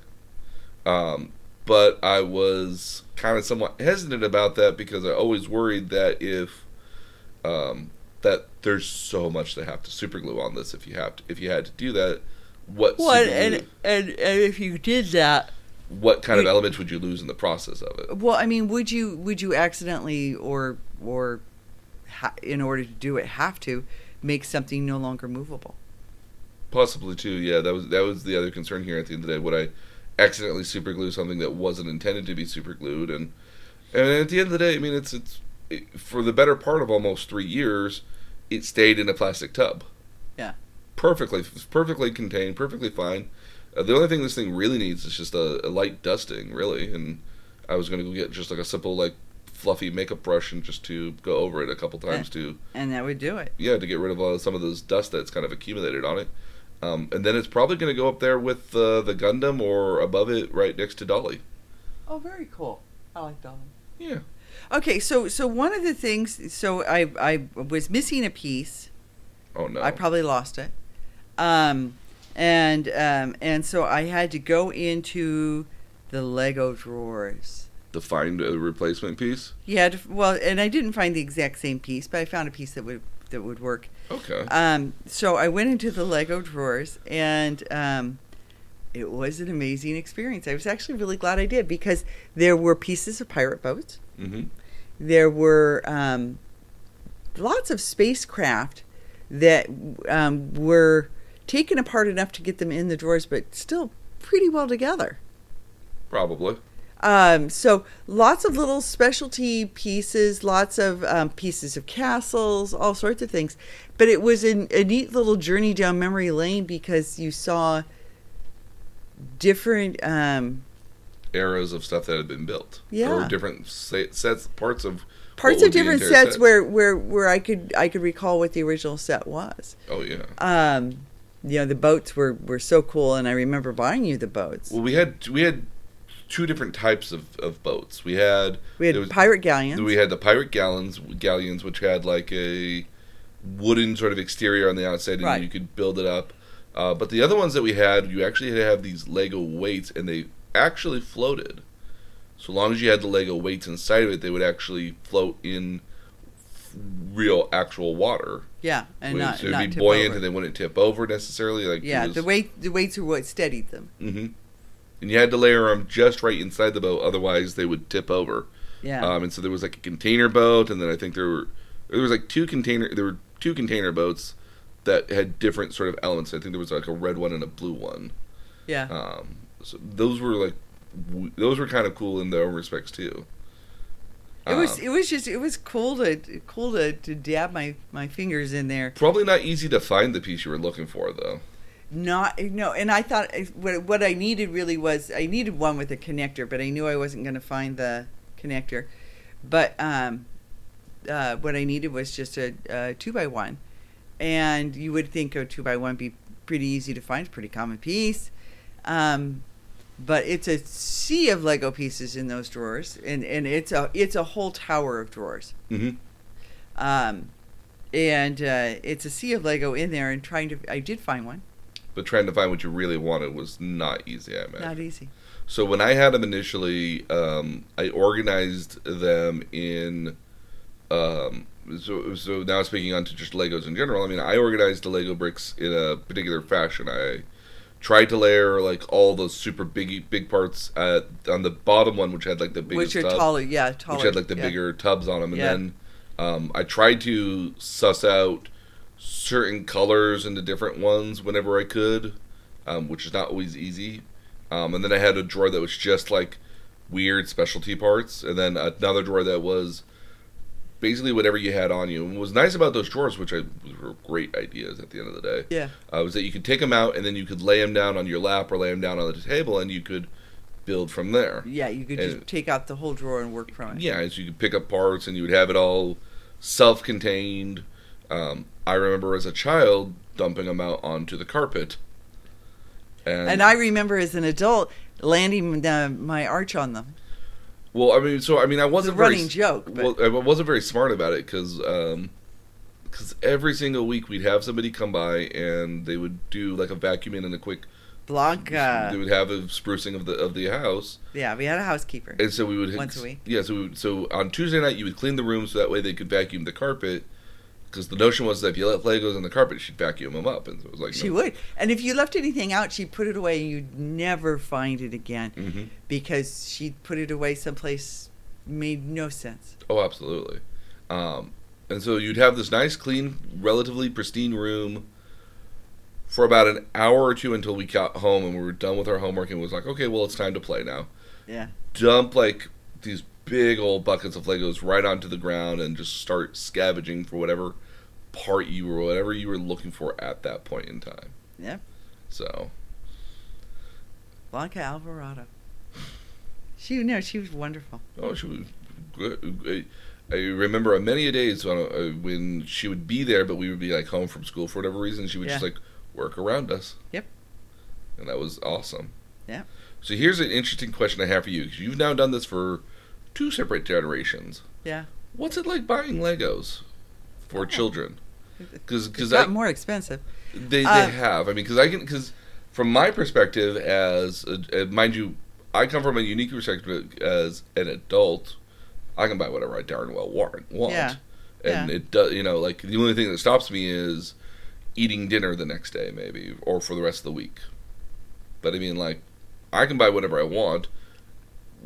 Um, but I was kind of somewhat hesitant about that because I always worried that if um, that there's so much to have to super glue on this if you have to, if you had to do that. What Well, and, and and if you did that, what kind of elements would you lose in the process of it? well, I mean, would you would you accidentally or or ha- in order to do it have to make something no longer movable? Possibly too. Yeah, that was that was the other concern here. At the end of the day, would I accidentally super glue something that wasn't intended to be super glued? And and at the end of the day, I mean, it's it's it, for the better part of almost three years, it stayed in a plastic tub. Yeah. Perfectly, perfectly contained, perfectly fine. Uh, the only thing this thing really needs is just a, a light dusting, really. And I was gonna go get just like a simple like fluffy makeup brush and just to go over it a couple times to And that would do it. yeah, to get rid of some of those dust that's kind of accumulated on it. Um, and then it's probably going to go up there with uh, the Gundam or above it, right next to Dolly. Oh, very cool. I like Dolly. Yeah. Okay, so so one of the things, so I I was missing a piece. Oh no. I probably lost it. Um, and um, and so I had to go into the Lego drawers. to find a replacement piece. Yeah. well, and I didn't find the exact same piece, but I found a piece that would that would work. Okay. Um, so I went into the Lego drawers, and um, it was an amazing experience. I was actually really glad I did because there were pieces of pirate boats. hmm There were um, lots of spacecraft that um, were taken apart enough to get them in the drawers, but still pretty well together. Probably. Um, so lots of little specialty pieces, lots of um, pieces of castles, all sorts of things. But it was an, a neat little journey down memory lane because you saw different. Um, Eras of stuff that had been built. Yeah. Or different sets, parts of. parts of different sets where, where where I could I could recall what the original set was. Oh yeah. Um, you know the boats were, were so cool, and I remember buying you the boats. Well, we had we had two different types of, of boats. We had We had was- pirate galleons. We had the pirate gallons galleons, which had like a wooden sort of exterior on the outside, and Right. you could build it up. Uh, but the other ones that we had, you actually had to have these Lego weights, and they actually floated. So long as you had the Lego weights inside of it, they would actually float in real actual water. yeah, and Wait, not so it'd not be tip buoyant, over. and they wouldn't tip over necessarily. Like yeah, was- the weight the weights were what steadied them. Mhm. And you had to layer them just right inside the boat, otherwise they would tip over. Yeah. Um, and so there was like a container boat, and then I think there were there was like two container there were two container boats that had different sort of elements. I think there was like a red one and a blue one. yeah. Um, so those were like w- those were kind of cool in their own respects too. It was Um, it was just it was cool to cool to, to dab my, my fingers in there. probably not easy to find the piece you were looking for though. Not no, and I thought uh, what what I needed really was I needed one with a connector, but I knew I wasn't going to find the connector. But um, uh, what I needed was just a, a two by one, and you would think a two by one be pretty easy to find, pretty common piece. Um, but it's a sea of Lego pieces in those drawers, and, and it's a it's a whole tower of drawers. hmm Um, and uh, it's a sea of Lego in there, and trying to I did find one, But trying to find what you really wanted was not easy. I imagine. not easy. So when I had them initially, um, I organized them in. Um, so so now speaking on to just Legos in general, I mean I organized the Lego bricks in a particular fashion. I tried to layer like all those super big big parts at, on the bottom one, which had like the biggest Which are tub, taller, yeah, taller. which had like the yeah. bigger tubs on them, and Yeah. then um, I tried to suss out certain colors into different ones whenever I could, um, which is not always easy. Um, and then I had a drawer that was just like weird specialty parts, and then another drawer that was basically whatever you had on you. And what was nice about those drawers, which I were great ideas at the end of the day, Yeah, uh, was that you could take them out and then you could lay them down on your lap or lay them down on the table, and you could build from there. yeah. You could And- just take out the whole drawer and work from it. Yeah, so you could pick up parts and you would have it all self-contained. Um, I remember as a child dumping them out onto the carpet. And, And I remember as an adult landing uh, my arch on them. well, I mean, so I mean, I a wasn't very running joke, but well, I wasn't very smart about it because because every single week we'd have somebody come by and they would do like a vacuuming and a quick. Blanca. They would have a sprucing of the of the house, Yeah, we had a housekeeper. and so we would Once a week. Yeah, so we would, so on Tuesday night you would clean the room so that way they could vacuum the carpet. Because the notion was that if you left Legos on the carpet, she'd vacuum them up, and it was like She no. would. And if you left anything out, she'd put it away and you'd never find it again Mhm. because she'd put it away someplace made no sense. Oh, absolutely. Um, and so you'd have this nice, clean, relatively pristine room for about an hour or two until we got home and we were done with our homework and was like, okay, well, it's time to play now. Yeah. Dump like these big old buckets of Legos right onto the ground and just start scavenging for whatever part you were, whatever you were looking for at that point in time. Yeah. So, Blanca Alvarado. She no, she was wonderful. oh, she was good. I remember many a days when, uh, when she would be there, but we would be like home from school for whatever reason. She would just like work around us. Yep. And that was awesome. Yeah. So here's an interesting question I have for you. 'cause you've now done this for two separate generations. Yeah. What's it like buying Legos for Oh. children? Because It's because got more expensive. they Uh, they have. I mean, because I can because from my perspective as a, uh, mind you, I come from a unique perspective as an adult. I can buy whatever I darn well want. want. Yeah. And Yeah. it does. You know, like the only thing that stops me is eating dinner the next day, maybe, or for the rest of the week. But I mean, like, I can buy whatever I want.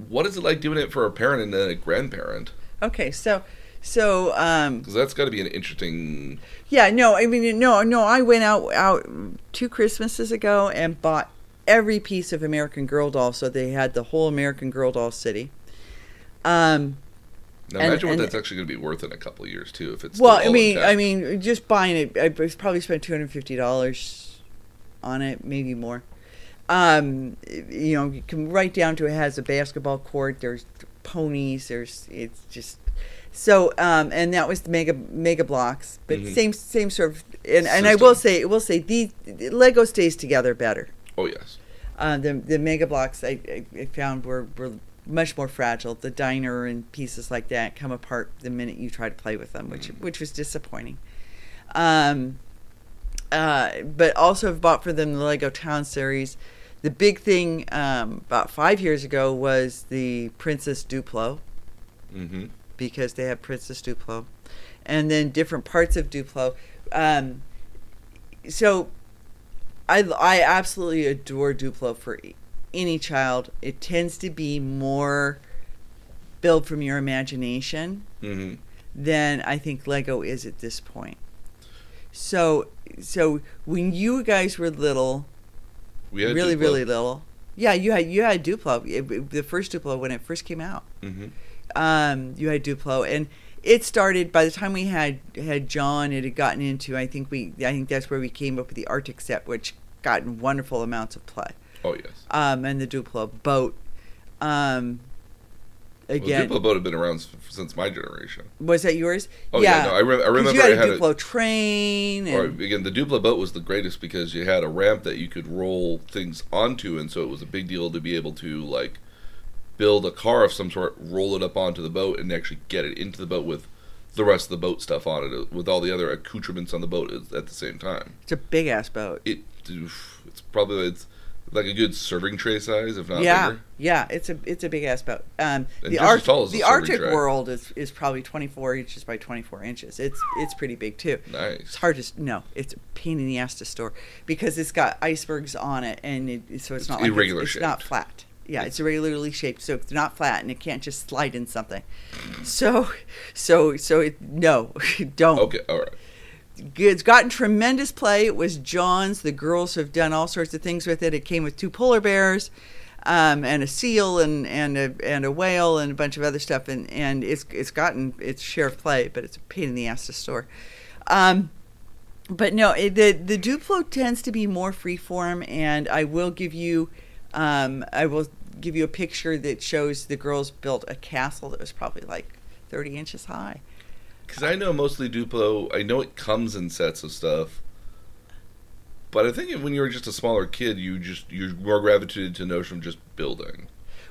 What is it like doing it for a parent and then a grandparent? Okay, so so um Because that's got to be an interesting. yeah, no, I mean no, no, I went out out two Christmases ago and bought every piece of American Girl doll so they had the whole American Girl doll city. Um Now And- imagine what and- that's actually going to be worth in a couple of years too, if it's well, I mean, I mean just buying it I probably spent $250 on it, maybe more. Um you know, you can right down to it has a basketball court, there's ponies, there's it's just so um and that was the mega Mega Bloks, but Mhm. same same sort of and, and I will say will say the Lego stays together better. Oh yes. Uh, the the Mega Bloks I, I, found were, were much more fragile. The diner and pieces like that come apart the minute you try to play with them, which which was disappointing. Um, uh, but also have bought for them the Lego Town series. The big thing um, about five years ago was the Princess Duplo Mm-hmm. Because they have Princess Duplo, and then different parts of Duplo. Um, so, I I absolutely adore Duplo for any child. It tends to be more build from your imagination Mm-hmm. than I think Lego is at this point. So so when you guys were little, We had really Duplo. really little, yeah, you had you had Duplo, It- it- the first Duplo when it first came out Mm-hmm. Um, you had Duplo, and it started by the time we had had John. It had gotten into. I think we. I think that's where we came up with the Arctic set, which gotten wonderful amounts of play. Oh yes. Um, and the Duplo boat. Um, again, well, Duplo boat had been around since my generation. was that yours? Oh yeah, no, I, re- I remember you had I a had Duplo train. a, or And, again the Duplo boat was the greatest because you had a ramp that you could roll things onto, and so it was a big deal to be able to like build a car of some sort, roll it up onto the boat, and actually get it into the boat with the rest of the boat stuff on it, with all the other accoutrements on the boat at the same time. it's a big ass boat. It oof, it's probably it's like a good serving tray size, if not yeah, bigger. yeah, it's a it's a big ass boat. Um, the just as Arctic tall as the Arctic tray. world is is probably twenty four inches by twenty four inches. It's it's pretty big too. Nice. It's hard to no. It's a pain in the ass to store because it's got icebergs on it, and it, so it's, It's not like irregular it's, it's not flat. Yeah, it's irregularly shaped, so it's not flat, and it can't just slide in something. So, so, so it no, don't. Okay, all right. It's gotten tremendous play. It was John's. The girls have done all sorts of things with it. It came with two polar bears, um, and a seal, and and a and a whale, and a bunch of other stuff. And and it's it's gotten its share of play, but it's a pain in the ass to store. Um, but no, it, the the Duplo tends to be more freeform, and I will give you, um, I will give you a picture that shows the girls built a castle that was probably like thirty inches high. Because I know mostly Duplo, I know it comes in sets of stuff. But I think when you were just a smaller kid, you just you're more gravitated to the notion of just building.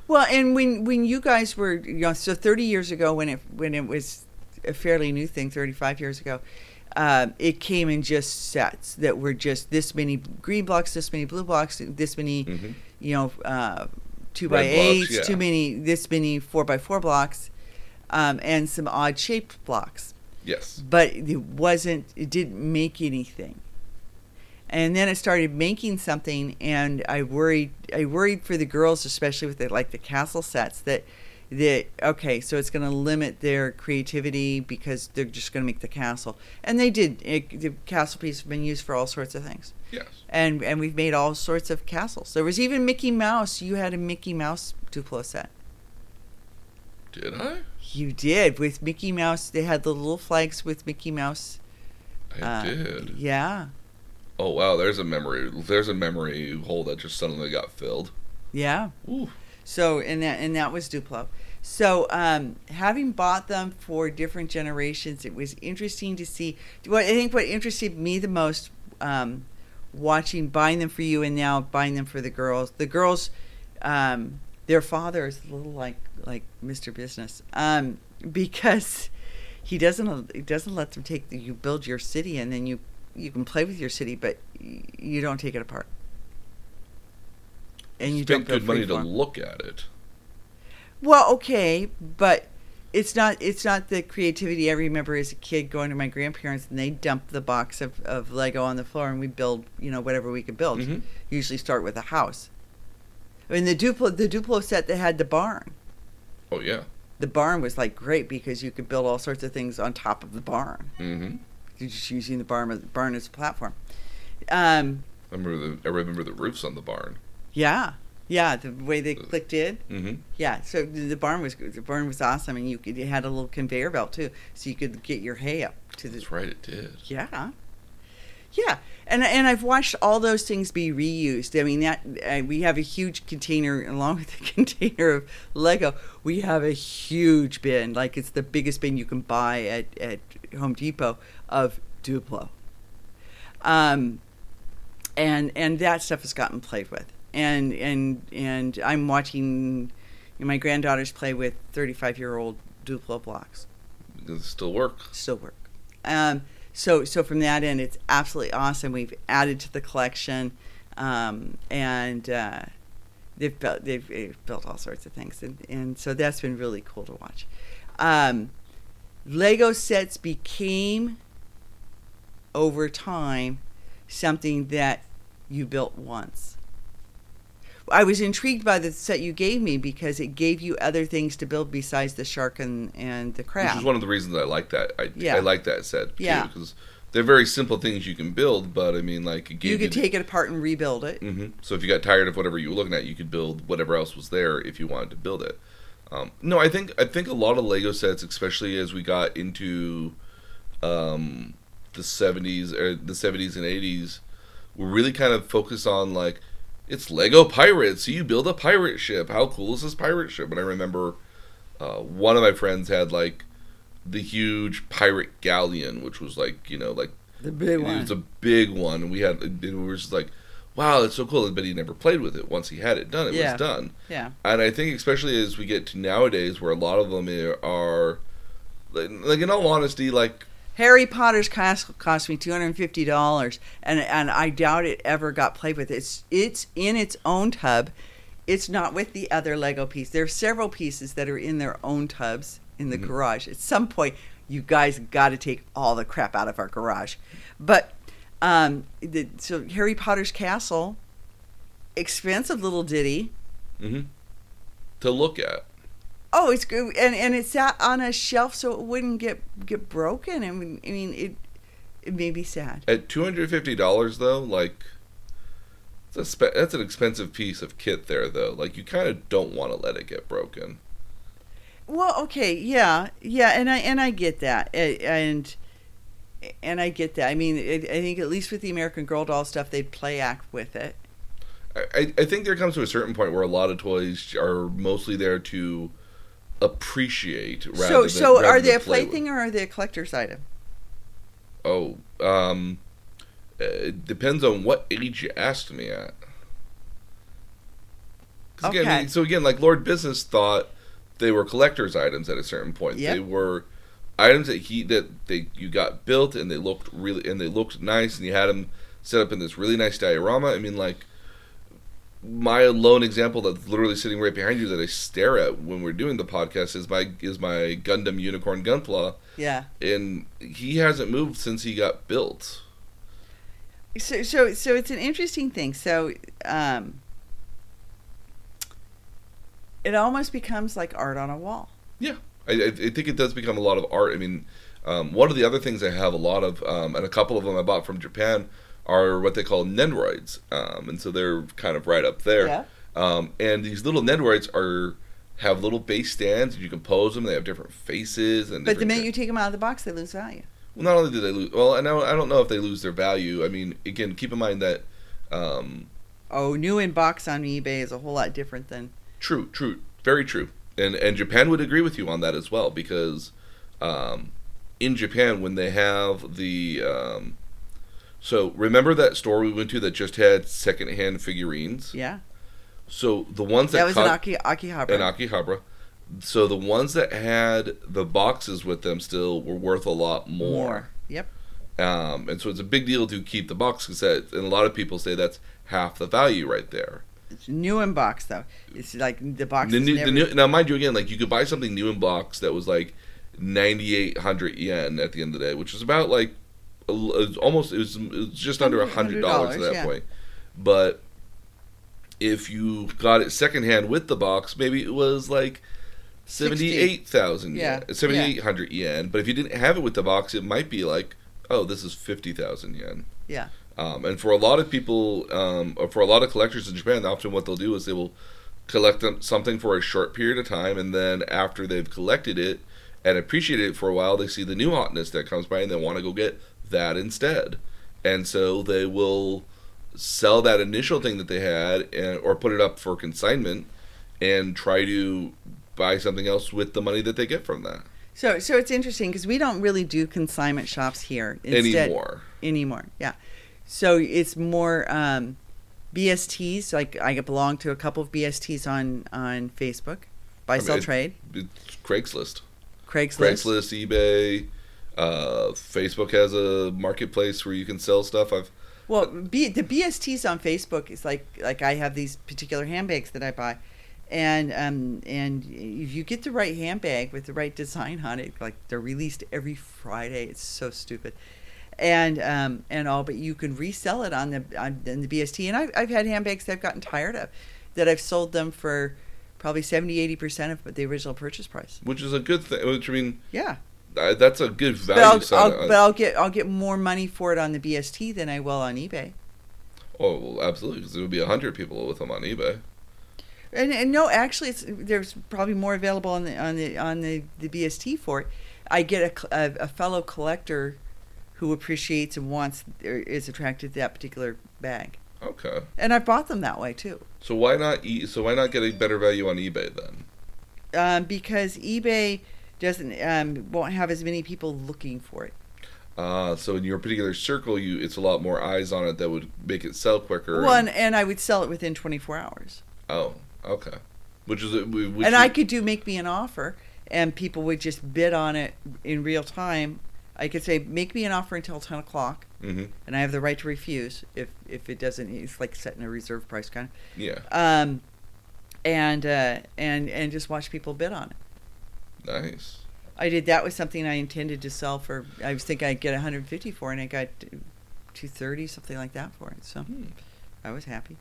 Well, and when when you guys were, you know, so thirty years ago, when it when it was a fairly new thing, thirty five years ago, uh, it came in just sets that were just this many green blocks, this many blue blocks, this many, Mhm. you know, uh, two Red by eights, yeah. too many, this many four by four blocks, um, and some odd shaped blocks. Yes. but it wasn't. It didn't make anything. And then I started making something, and I worried. I worried for the girls, especially with the, like the castle sets, that that okay, so it's going to limit their creativity because they're just going to make the castle, and they did. It, the castle piece has been used for all sorts of things, Yes. and and we've made all sorts of castles. There was even Mickey Mouse. You had a Mickey Mouse Duplo set. Did I? You did with Mickey Mouse. They had the little flags with Mickey Mouse. I uh, did. Yeah, Oh wow, there's a memory. There's a memory hole that just suddenly got filled. yeah. Ooh. So and that and that was Duplo. So um, having bought them for different generations, it was interesting to see. What I think what interested me the most, um, watching buying them for you and now buying them for the girls. The girls, um, their father is a little like like Mr. Business um, because he doesn't he doesn't let them take the, you build your city and then you you can play with your city, but you don't take it apart. And you don't spent build good money to look at it. Well, okay, but it's not it's not the creativity I remember as a kid going to my grandparents and they dump the box of, of Lego on the floor and we build, you know, whatever we could build. Mhm. Usually start with a house. I mean the Duplo the Duplo set that had the barn. Oh yeah. The barn was like great because you could build all sorts of things on top of the barn. Mm-hmm. You're just using the barn as, barn as a platform. Um, I remember the I remember the roofs on the barn. yeah, yeah, the way they clicked in. Mm-hmm. Yeah, so the barn was the barn was awesome, and you could it had a little conveyor belt too, so you could get your hay up to the. That's right, it did. Yeah, yeah, and and I've watched all those things be reused. I mean that uh, we have a huge container along with the container of Lego. We have a huge bin, like it's the biggest bin you can buy at at Home Depot of Duplo. Um, and and that stuff has gotten played with and and and i'm watching my granddaughters play with 35 year old duplo blocks Does it still work? still work um, so so from that end it's absolutely awesome we've added to the collection um, and uh, they've built they've, they've built all sorts of things and, and so that's been really cool to watch um, lego sets became over time something that you built once. I was intrigued by the set you gave me because it gave you other things to build besides the shark and, and the crab. Which is one of the reasons I like that. I, Yeah. I like that set. too, Yeah. Because they're very simple things you can build, but I mean, like, it you could take it apart and rebuild it. hmm So if you got tired of whatever you were looking at, you could build whatever else was there if you wanted to build it. Um, no, I think I think a lot of Lego sets, especially as we got into um, the seventies or the seventies and eighties, were really kind of focused on like it's Lego pirates. So you build a pirate ship. How cool is this pirate ship? And I remember uh, one of my friends had like the huge pirate galleon, which was like you know like The big it one. was a big one, and we had and we were just like, "Wow, it's so cool!" But he never played with it. Once he had it done, it Yeah. was done. yeah. And I think, especially as we get to nowadays, where a lot of them are, like, like in all honesty, like Harry Potter's castle cost me two hundred and fifty dollars, and and I doubt it ever got played with. It's it's in its own tub. It's not with the other Lego piece. There are several pieces that are in their own tubs in the Mhm. garage. At some point, you guys got to take all the crap out of our garage. But um, the, so Harry Potter's castle, expensive little ditty. mhm, to look at. Oh, it's good, and and it sat on a shelf so it wouldn't get get broken. I mean, I mean it. It made me sad. At two hundred fifty dollars, though, like that's, a spe- that's an expensive piece of kit there, though. Like you kind of don't want to let it get broken. Well, okay, yeah, yeah, and I and I get that, and and I get that. I mean, I I think at least with the American Girl doll stuff, they'd play act with it. I- I think there comes to a certain point where a lot of toys are mostly there to appreciate rather so, than so rather are they a play plaything or are they a collector's item? Oh, um, uh, it depends on what age you asked me at. 'Cause again, Okay. so again, like Lord Business thought they were collector's items at a certain point. Yep. They were items that he that they you got built and they looked really and they looked nice and you had them set up in this really nice diorama. I mean, like my lone example that's literally sitting right behind you that I stare at when we're doing the podcast is my is my Gundam Unicorn Gunpla Yeah. and he hasn't moved since he got built. So so so it's an interesting thing. So um, it almost becomes like art on a wall. Yeah. I I think it does become a lot of art. I mean, um, one of the other things I have a lot of, um, and a couple of them I bought from Japan, are what they call Nendoroids, um, and so they're kind of right up there. Yeah. Um, and these little Nendoroids are have little base stands, and you can pose them. They have different faces, and But the minute you take them out of the box, they lose value. well, not only do they lose, well, and I don't, I don't know if they lose their value. I mean, again, keep in mind that. Um, Oh, new in box on eBay is a whole lot different than True, true, very true, and and Japan would agree with you on that as well because, um, in Japan when they have the, um, so remember that store we went to that just had secondhand figurines. yeah. So the ones that, That was an Aki Akihabara. and Akihabara, so the ones that had the boxes with them still were worth a lot more. Yep. Um, and so it's a big deal to keep the box set, and a lot of people say that's half the value right there. It's new in box though. It's like the box. The new, never, the new, now, mind you, again, like you could buy something new in box that was like ninety eight hundred yen at the end of the day, which is about like a l- it was almost it was, it was just under a hundred dollars at that yeah. point. But if you got it secondhand with the box, maybe it was like seventy eight thousand Yeah, yen, seventy eight hundred yen. But if you didn't have it with the box, it might be like, oh, this is fifty thousand yen. Yeah. Um, and for a lot of people, um, or for a lot of collectors in Japan, often what they'll do is they will collect them, something for a short period of time, and then after they've collected it and appreciated it for a while, they see the new hotness that comes by, and they want to go get that instead. And so they will sell that initial thing that they had, and, or put it up for consignment, and try to buy something else with the money that they get from that So so it's interesting because we don't really do consignment shops here Instead, anymore. anymore. Yeah. So it's more um, BSTs. Like I belong to a couple of BSTs on on Facebook. Buy, mean, sell, it- trade. It's Craigslist. Craigslist. Craigslist, eBay, uh, Facebook has a marketplace where you can sell stuff. I've Well, B, the BSTs on Facebook is like like I have these particular handbags that I buy, and um and if you get the right handbag with the right design on it, like they're released every Friday. It's so stupid, and um and all, but you can resell it on the on, on the BST. And I've I've had handbags that I've gotten tired of, that I've sold them for probably 70 80 percent of the original purchase price. which is a good thing. Which I mean, Yeah. That's a good But value. I'll, set. I'll, but I'll get I'll get more money for it on the BST than I will on eBay. oh, well, absolutely, because there would be a hundred people with them on eBay. And, and no, actually, it's there's probably more available on the on the on the, the BST for it. I get a, a, a fellow collector who appreciates and wants or is attracted to that particular bag, Okay, and I've bought them that way too. so why not? E- so why not get a better value on eBay then? Um, because eBay doesn't um, won't have as many people looking for it. Uh, so in your particular circle, you it's a lot more eyes on it that would make it sell quicker. One, and- and I would sell it within 24 hours. oh, okay, which is a- which and I could do make me an offer, and people would just bid on it in real time. I could say make me an offer until 10 o'clock. Mhm. and I have the right to refuse if if it doesn't. It's like setting a reserve price kind of. yeah. Um, and uh, and and just watch people bid on it. Nice. I did that with something I intended to sell for. I was thinking I'd get 150 for, it, and I got 230 something like that for it. So Hmm, I was happy.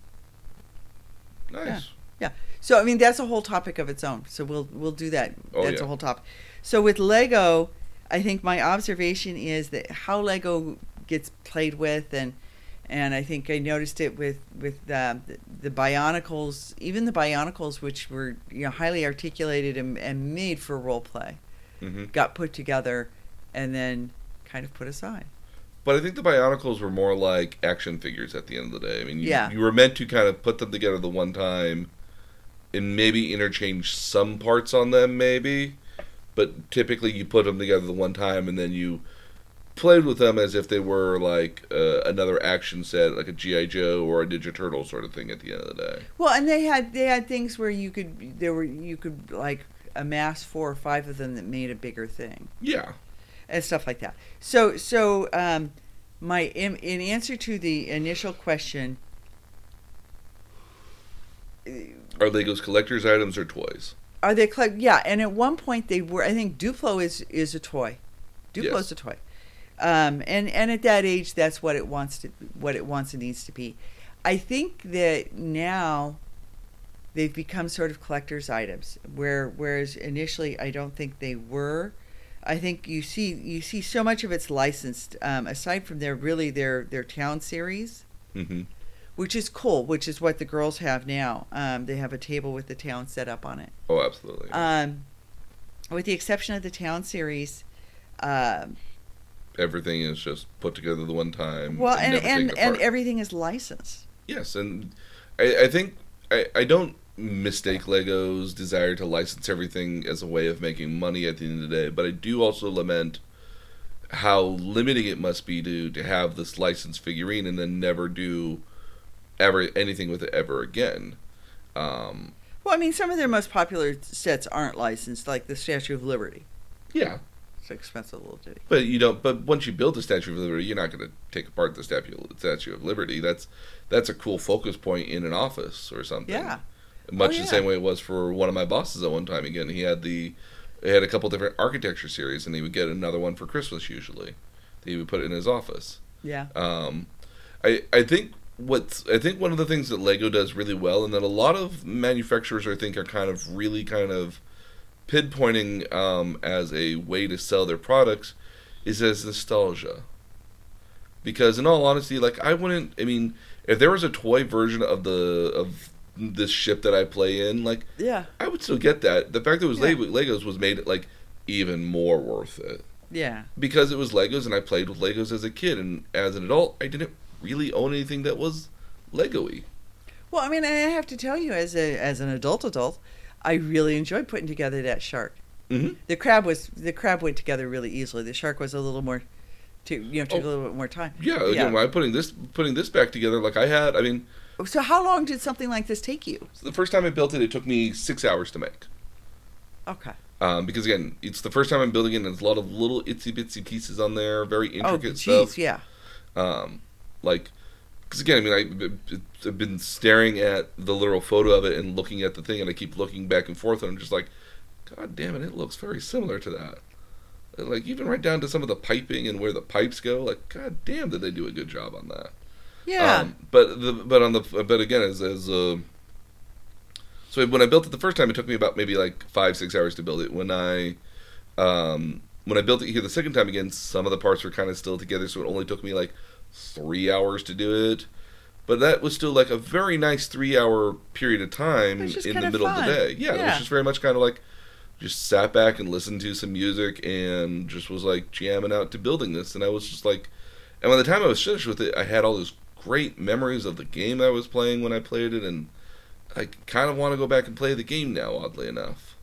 nice. Yeah. So I mean that's a whole topic of its own. So we'll we'll do that. Oh, that's yeah. a whole topic. So with Lego, I think my observation is that how Lego gets played with and and I think I noticed it with with uh, the, the Bionicles, even the Bionicles, which were you know highly articulated and, and made for role play, hmm got put together and then kind of put aside. But I think the Bionicles were more like action figures at the end of the day. I mean, you, Yeah. you were meant to kind of put them together the one time and maybe interchange some parts on them, maybe. But typically you put them together the one time and then you played with them as if they were like uh, another action set, like a G.I. Joe or a Ninja Turtle sort of thing at the end of the day. Well, and they had they had things where you could there were you could like amass four or five of them that made a bigger thing. Yeah. and stuff like that. So, so um, my in, in answer to the initial question, Are Legos collector's items or toys? are they collect? Yeah, and at one point they were. I think Duplo is is a toy. Duplo's a toy. Um, and and at that age, that's what it wants to what it wants and needs to be. I think that now they've become sort of collector's items, where whereas initially I don't think they were. I think you see you see so much of it's licensed. Um, aside from their really their their town series, hmm which is cool, which is what the girls have now. Um, they have a table with the town set up on it. Oh, absolutely. Um, with the exception of the town series, um, Everything is just put together the one time. well, and taken and, and everything is licensed. Yes, and I, I think I, I don't mistake Lego's desire to license everything as a way of making money at the end of the day, but I do also lament how limiting it must be to to have this licensed figurine and then never do ever anything with it ever again. Um, Well, I mean, some of their most popular sets aren't licensed, like the Statue of Liberty. yeah, It's an expensive little ditty. but you don't. But once you build the Statue of Liberty, you're not going to take apart the Statue Statue of Liberty. That's that's a cool focus point in an office or something. Yeah. much Oh, the same way it was for one of my bosses at one time. Again, he had the he had a couple different architecture series, and he would get another one for Christmas usually. That he would put in his office. Yeah. Um, I I think what's I think one of the things that Lego does really well, and that a lot of manufacturers I think are kind of really kind of pinpointing um, as a way to sell their products, is as nostalgia. Because in all honesty, like I wouldn't. I mean, if there was a toy version of the of this ship that I play in, like Yeah. I would still get that. The fact that it was Yeah. Legos was made it like even more worth it Yeah. because it was Legos and I played with Legos as a kid and as an adult I didn't really own anything that was Lego-y. Well, I mean, I have to tell you, as a as an adult adult, I really enjoyed putting together that shark. Mm-hmm. The crab was the crab went together really easily. The shark was a little more, to you know, took Oh. a little bit more time. Yeah, again, I putting this putting this back together, like I had, I mean, So how long did something like this take you? So the first time I built it, it took me six hours to make. Okay. Um, because again, it's the first time I'm building it, and there's a lot of little itsy bitsy pieces on there, very Oh, intricate geez, stuff. yeah. Um, like, because again, I mean, I, I've been staring at the literal photo of it and looking at the thing, and I keep looking back and forth, and I'm just like, God damn it, it looks very similar to that. And, Like even right down to some of the piping and where the pipes go, like God damn, did they do a good job on that? Yeah. Um, but the but on the but again as as uh, so when I built it the first time, it took me about maybe like five six hours to build it. When I um, when I built it here the second time again, some of the parts were kind of still together, so it only took me like three hours to do it. But that was still like a very nice three hour period of time in the middle of the day. Yeah, it was just very much kind of like just sat back and listened to some music and just was like jamming out to building this. And I was just like, and by the time I was finished with it, I had all those great memories of the game I was playing when I played it, and I kind of want to go back and play the game now. Oddly enough,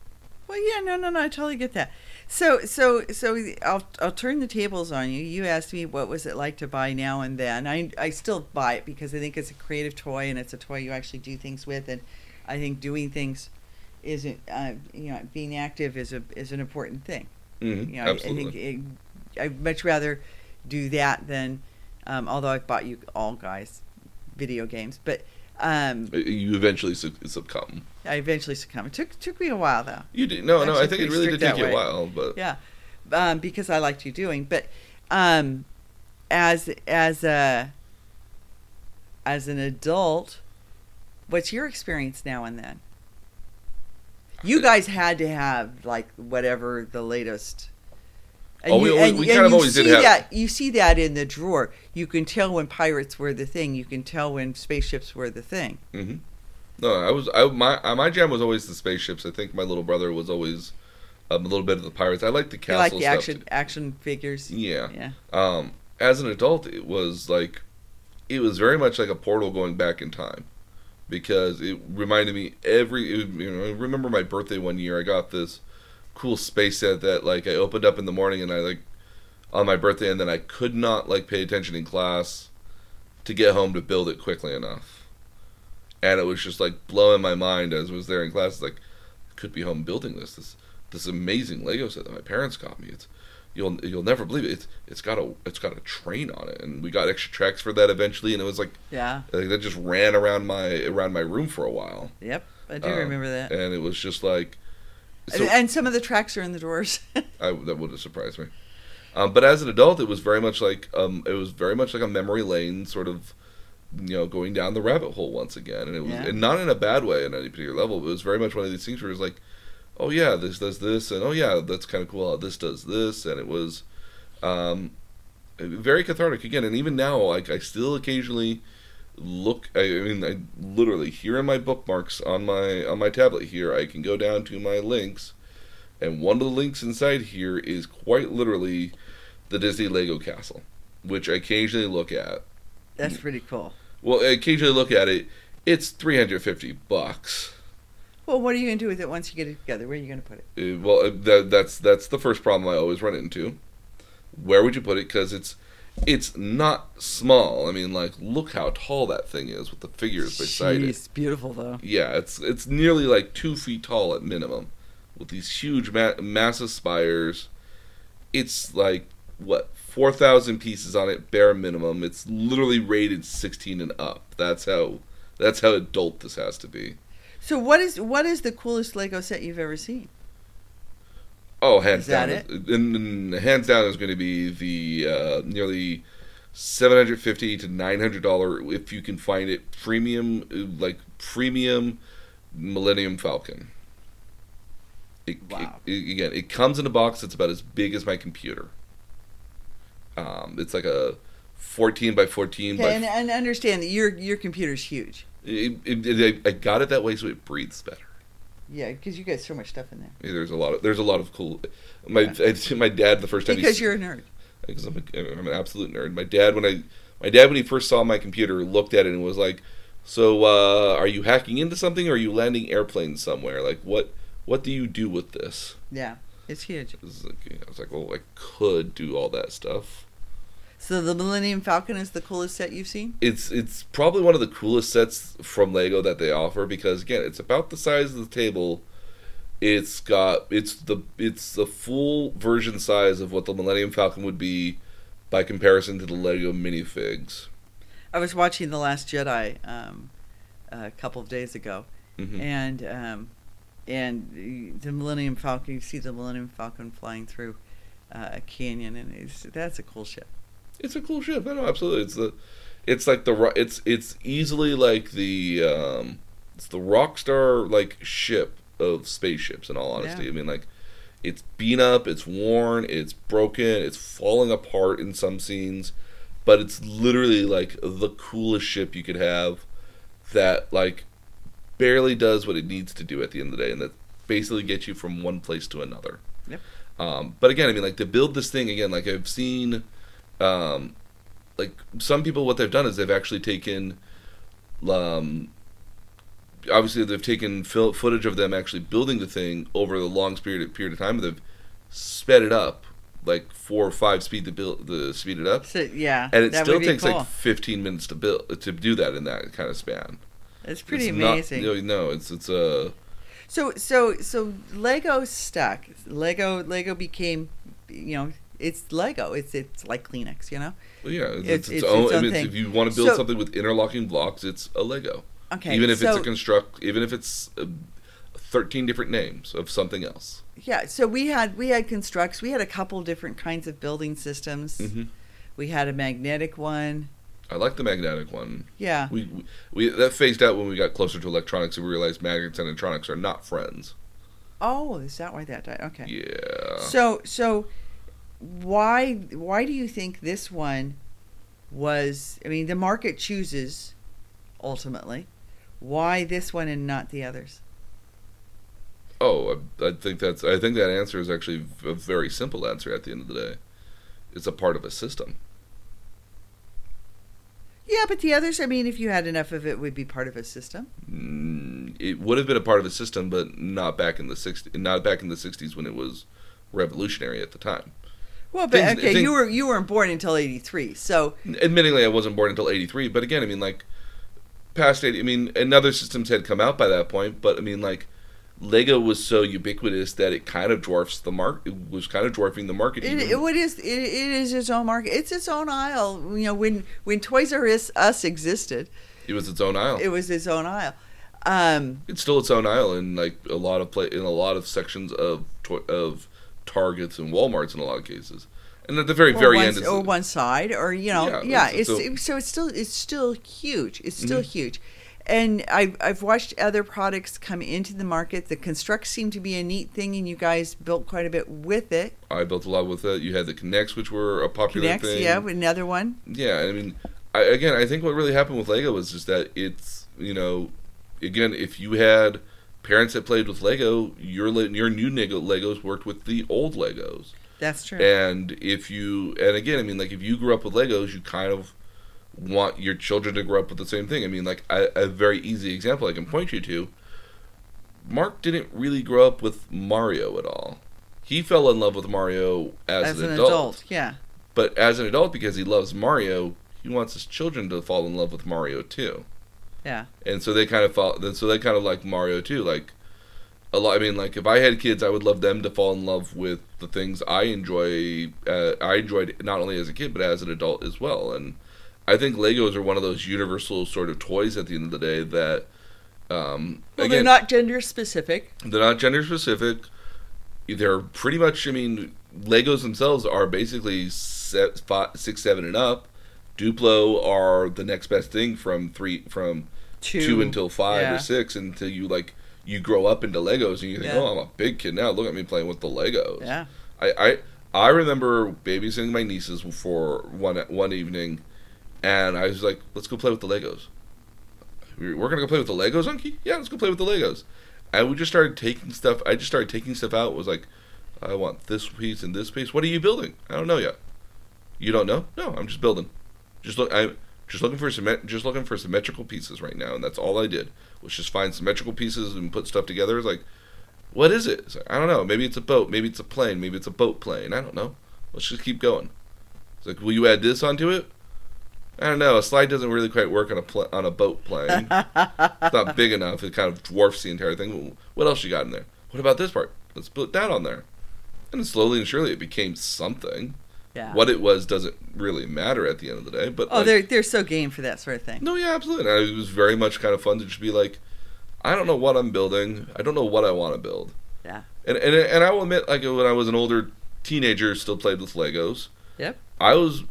Well, yeah, no, no, no, I totally get that. So, so, so I'll I'll turn the tables on you. You asked me what was it like to buy now and then. I I still buy it because I think it's a creative toy and it's a toy you actually do things with, and I think doing things isn't uh, you know being active is a is an important thing. mm-hmm, You know, I, I think it, I'd much rather do that than, um, although I've bought you all guys video games, but um, you eventually succumb. I eventually succumbed. It took took me a while though. You did. No, no. I think it really did take you a while, but yeah um, because i liked you doing but um, as as a as an adult what's your experience now and then? You guys had to have like whatever the latest. And Oh, we you, always- and, we and kind of you always did have- that you see that in the drawer. You can tell when pirates were the thing. You can tell when spaceships were the thing. Hmm No, I was I my uh, my jam was always the spaceships. I think my little brother was always um, a little bit of the pirates. I like the you castle like the stuff. action too. action figures Yeah. yeah Um, as an adult, it was like it was very much like a portal going back in time because it reminded me every. It, you know, I remember my birthday one year. I got this cool space set that like I opened up in the morning and I like on my birthday, and then I could not like pay attention in class to get home to build it quickly enough. And it was just like blowing my mind as I was there in class. It's like I could be home building this this this amazing Lego set that my parents got me. It's you'll you'll never believe it. It's it's got a it's got a train on it, and we got extra tracks for that eventually. And it was like yeah like that just ran around my around my room for a while. yep i do Um, remember that And it was just like so and, and some of the tracks are in the drawers. I, that would have surprised me. Um, but as an adult, it was very much like um, it was very much like a memory lane, sort of, you know, going down the rabbit hole once again, and it was Yeah. and not in a bad way at any particular level. But it was very much one of these things where it was like, oh yeah, this does this, and oh yeah, that's kind of cool. How this does this, and it was, um, very cathartic again. And even now, like I still occasionally look. I, I mean, I literally here in my bookmarks on my on my tablet here, I can go down to my links, and one of the links inside here is quite literally the Disney Lego Castle, which I occasionally look at. That's pretty cool. Well, occasionally look at it. It's three hundred fifty bucks. Well, what are you going to do with it once you get it together? Where are you going to put it? Uh, well, uh, that, that's that's the first problem I always run into. Where would you put it? Because it's it's not small. I mean, like, look how tall that thing is with the figures beside it. Jeez, beautiful though. Yeah, it's it's nearly like two feet tall at minimum, with these huge, ma- massive spires. It's like what four thousand pieces on it, bare minimum. It's literally rated sixteen and up. That's how that's how adult this has to be. So what is what is the coolest Lego set you've ever seen? Oh, hands Is that down, And, and hands down is going to be the uh, nearly seven hundred fifty to nine hundred dollar if you can find it premium like premium Millennium Falcon. It, Wow. it- again, it comes in a box that's about as big as my computer. Um, it's like a fourteen by fourteen Okay, by. and, and understand that your your computer's huge. it, it, it- I got it that way so it breathes better. Yeah, because you got so much stuff in there. There's a lot of there's a lot of cool. My my dad the first time Because you're a nerd. because I'm, a, I'm an absolute nerd. My dad, when I, my dad, when he first saw my computer, looked at it and was like, "So, uh, are you hacking into something, or are you landing airplanes somewhere? Like, what, what do you do with this?" Yeah, it's huge. It was like- I was like, "Well, I could do all that stuff." So the Millennium Falcon is the coolest set you've seen. It's it's probably one of the coolest sets from Lego that they offer because again, it's about the size of the table. It's got it's the it's the full version size of what the Millennium Falcon would be by comparison to the Lego minifigs. I was watching The Last Jedi um, a couple of days ago, Mhm. and um, and the Millennium Falcon. You see the Millennium Falcon flying through uh, a canyon, and it's, that's a cool ship. It's a cool ship. I know, absolutely. It's the, it's like the it's it's easily like the um, it's the Rockstar like ship of spaceships. In all honesty, Yeah. I mean like, it's beat up, it's worn, it's broken, it's falling apart in some scenes, but it's literally like the coolest ship you could have, that like, barely does what it needs to do at the end of the day, and that basically gets you from one place to another. Yep. Um, but again, I mean, like to build this thing again, like I've seen um, like some people what they've done is they've actually taken um, obviously they've taken fil- footage of them actually building the thing over the long period period of time they've sped it up like four or five speed to build the speed it up So yeah, and it still takes cool. like 15 minutes to build to do that in that kind of span it's pretty It's not- amazing. you know, no it's it's uh So so so Lego stuck. Lego Lego became, you know, it's Lego. It's it's like Kleenex, you know. well, yeah it's, It's- it's, it's own, its own thing. if you want to build So- something with interlocking blocks it's a lego Okay. even if so, it's a construct even if it's uh, 13 different names of something else yeah, so we had we had constructs. We had a couple different kinds of building systems. hmm We had a magnetic one. I like the magnetic one. Yeah. We, we we that phased out when we got closer to electronics and we realized magnets and electronics are not friends. Oh, is that why that died? Okay. Yeah. So so why why do you think this one was I mean the market chooses ultimately. Why this one and not the others? oh, I, I think that's I think that answer is actually a very simple answer at the end of the day. It's a part of a system. Yeah, but the others, I mean, if you had enough of it, would be part of a system. Mm, It would have been a part of a system, but not back in the 60s, not back in the 60s when it was revolutionary at the time. Well, but Things- okay, things- you were you weren't born until '83, so Admittingly, I wasn't born until '83, but again, I mean, like past '80, I mean, another systems had come out by that point, but I mean, like Lego was so ubiquitous that it kind of dwarfs the mark. It was kind of dwarfing the market. It, it, what is, it, it is its own market. It's its own aisle. You know, when when Toys R Us, Us existed, it was its own aisle. it was its own aisle. Um, it's still its own aisle in like a lot of play in a lot of sections of to- of Targets and WalMarts in a lot of cases. and at the very or very one, end, it's, or one side, or you know, Yeah, yeah. it's- It's, so- so, it's still it's still huge. It's still Mhm. huge, and I've I've watched other products come into the market. The construct seemed to be a neat thing, and you guys built quite a bit with it. I built a lot with it. You had the K'Nex, which were a popular thing. yeah, another one. Yeah, I mean, I, again, I think what really happened with Lego was just that it's you know, again, if you had parents that played with Lego, your your new Lego Legos worked with the old Legos, That's true. and if you and again, I mean, like if you grew up with Legos, you kind of want your children to grow up with the same thing. I mean, like a, a very easy example I can point you to. Mark didn't really grow up with Mario at all. He fell in love with Mario as, As an adult, yeah. but as an adult, because he loves Mario, he wants his children to fall in love with Mario too. Yeah. And so they kind of fall. Then so they kind of like Mario too. Like a lot. I mean, like if I had kids, I would love them to fall in love with the things I enjoy. Uh, I enjoyed not only as a kid but as an adult as well. And I think Legos are one of those universal sort of toys at the end of the day that. Um, Well, again, they're not gender specific. they're not gender specific. They're pretty much. I mean, Legos themselves are basically set, five, six, seven, and up. Duplo are the next best thing from three from Two, two, until five yeah. or six until you like you grow up into Legos and you think, Yeah. oh, I'm a big kid now. Look at me playing with the Legos. Yeah. I, I I remember babysitting my nieces for one one evening, and I was like, "Let's go play with the Legos." We- We're gonna go play with the Legos, Unky? Yeah, let's go play with the Legos. And we just started taking stuff. I just started taking stuff out. Was like, I want this piece and this piece. What are you building? I don't know yet. You don't know? No, I'm just building. Just look. I'm just looking for symmet- just looking for symmetrical pieces right now, and that's all I did. Was just find symmetrical pieces and put stuff together. It's like, what is it? Like, I don't know. Maybe it's a boat. Maybe it's a plane. Maybe it's a boat plane. I don't know. Let's just keep going. It's like, will you add this onto it? I don't know. A slide doesn't really quite work on a pl- on a boat plane. it's not big enough. It kind of dwarfs the entire thing. What else you got in there? What about this part? Let's put that on there. And slowly and surely, it became something. Yeah. What it was doesn't really matter at the end of the day. But Oh, like- they're they're so game for that sort of thing. no, yeah, absolutely. And it was very much kind of fun to just be like, I don't know what I'm building. I don't know what I want to build. Yeah. And and and I will admit, like when I was an older teenager, still played with Legos. Yep. I was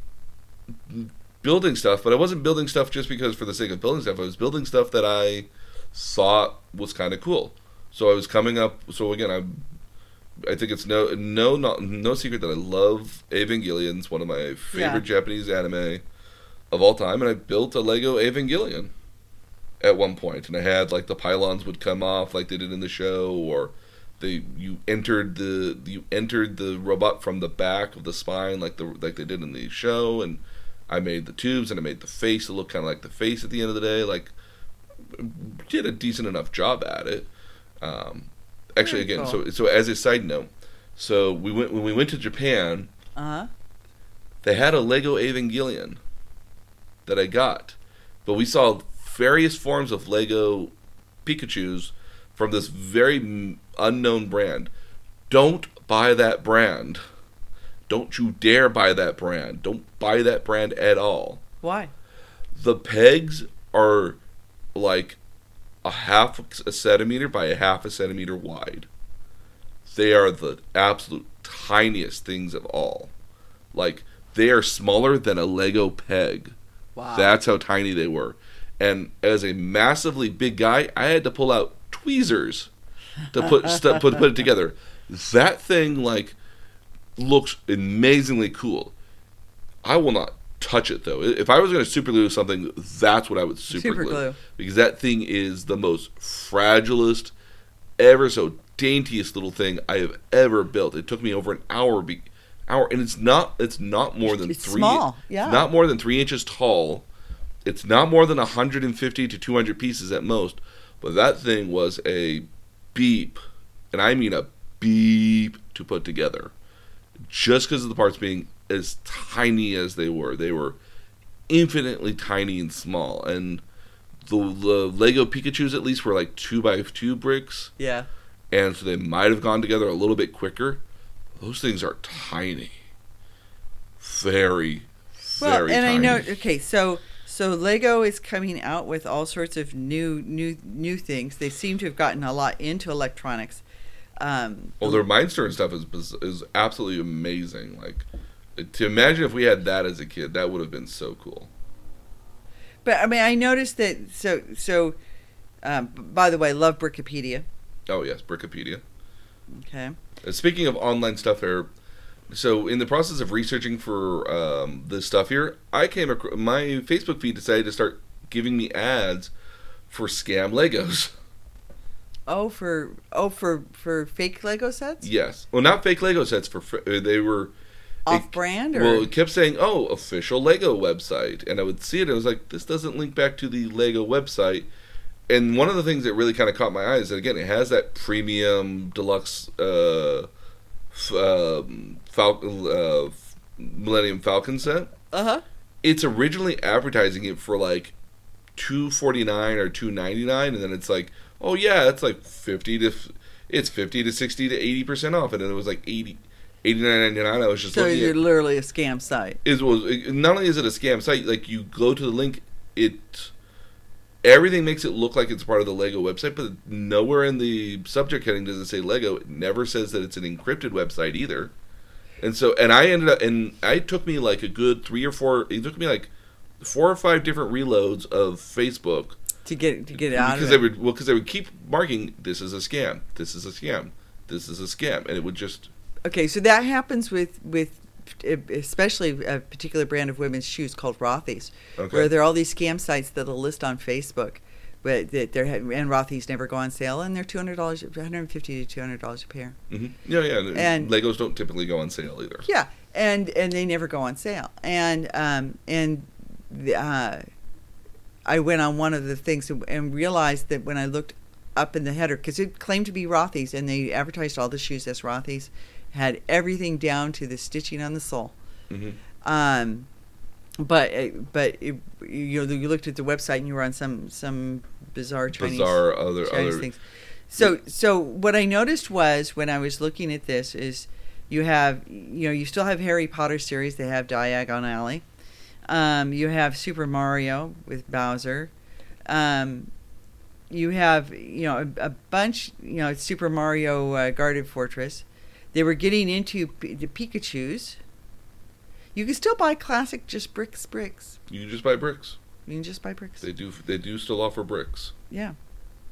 building stuff, but I wasn't building stuff just because for the sake of building stuff. I was building stuff that I thought was kind of cool. So I was coming up. So again, I I think it's no no not no secret that I love Evangelion. It's one of my favorite Japanese anime of all time, and I built a Lego Evangelion at one point, and I had like the pylons would come off like they did in the show, or they you entered the you entered the robot from the back of the spine like the like they did in the show, and I made the tubes and I made the face to look kind of like the face at the end of the day. Like did a decent enough job at it. Um, actually, again, cool. so so as a side note, so we went when we went to Japan. Uh huh. They had a Lego Evangelion that I got, but we saw various forms of Lego Pikachu's from this very unknown brand. Don't buy that brand. Don't you dare buy that brand. Don't buy that brand at all. Why? The pegs are like a half a centimeter by a half a centimeter wide. They are the absolute tiniest things of all. Like they are smaller than a Lego peg. Wow. That's how tiny they were. And as a massively big guy, I had to pull out tweezers to put put put it together. That thing like looks amazingly cool. I will not touch it though. If I was going to super glue something, that's what I would super, Super glue. glue. because that thing is the most fragilest, ever so daintiest little thing I have ever built. It took me over an hour. Be- hour, and it's not. It's not more than It's three. small, yeah. Not more than three inches tall. It's not more than 150 to 200 pieces at most. But that thing was a beep, and I mean a beep to put together. Just because of the parts being as tiny as they were, they were infinitely tiny and small. And the, the Lego Pikachu's at least were like two by two bricks, Yeah. and so they might have gone together a little bit quicker. Those things are tiny, very, Well, very and tiny. I know. Okay, so so Lego is coming out with all sorts of new new new things. They seem to have gotten a lot into electronics. Um, Well, their Mindstorm stuff is is absolutely amazing. Like, To imagine if we had that as a kid, that would have been so cool. But I mean, I noticed that. So so. Um, by the way, love Brickopedia. Oh yes, Brickopedia. Okay. Uh, Speaking of online stuff here, so in the process of researching for um, this stuff here, I came across my Facebook feed decided to start giving me ads for scam Legos. Oh, for oh for for fake Lego sets, Yes, well, not fake Lego sets. For uh, they were off brand or well, it kept saying, "Oh, official Lego website," and I would see it. and I was like, "This doesn't link back to the Lego website." And one of the things that really kind of caught my eye is that again, it has that premium deluxe uh, f- um, Fal- uh, Millennium Falcon set. uh huh. It's originally advertising it for like two forty nine or two ninety nine, and then it's like, oh yeah, it's like fifty to f- it's fifty to sixty to eighty percent off, and then it was like 80 89.99. I was just So you're at literally a scam site. is was not only is it a scam site, like you go to the link, it everything makes it look like it's part of the Lego website, but nowhere in the subject heading does it say Lego. It never says that it's an encrypted website either. And so, and I ended up, and I took me like a good three or four. It took me like four or five different reloads of Facebook To get to get it out because of they would well because they would keep marking this is a scam, this is a scam, this is a scam, and it would just Okay, so that happens with with uh, especially a particular brand of women's shoes called Rothy's, okay. where there are all these scam sites that'll list on Facebook, but that they're and Rothy's never go on sale, and they're two hundred dollars, one hundred fifty to two hundred dollars a pair. Mm-hmm. Yeah, yeah. And, Legos don't typically go on sale either. Yeah, and and they never go on sale. And um and the, uh, I went on one of the things and- and realized that when I looked up in the header because it claimed to be Rothy's and they advertised all the shoes as Rothy's, had everything down to the stitching on the sole. hmm Um, but uh, but it, you know you looked at the website and you were on some some bizarre Chinese Bizarre other Chinese other. things. So so what I noticed was when I was looking at this is you have you know you still have Harry Potter series they have Diagon Alley, um, you have Super Mario with Bowser, um, you have you know a, a bunch you know Super Mario uh, Guarded Fortress. They were getting into P- the Pikachu's. You can still buy classic just bricks bricks. You can just buy bricks. You can just buy bricks. They do. They do still offer bricks. Yeah,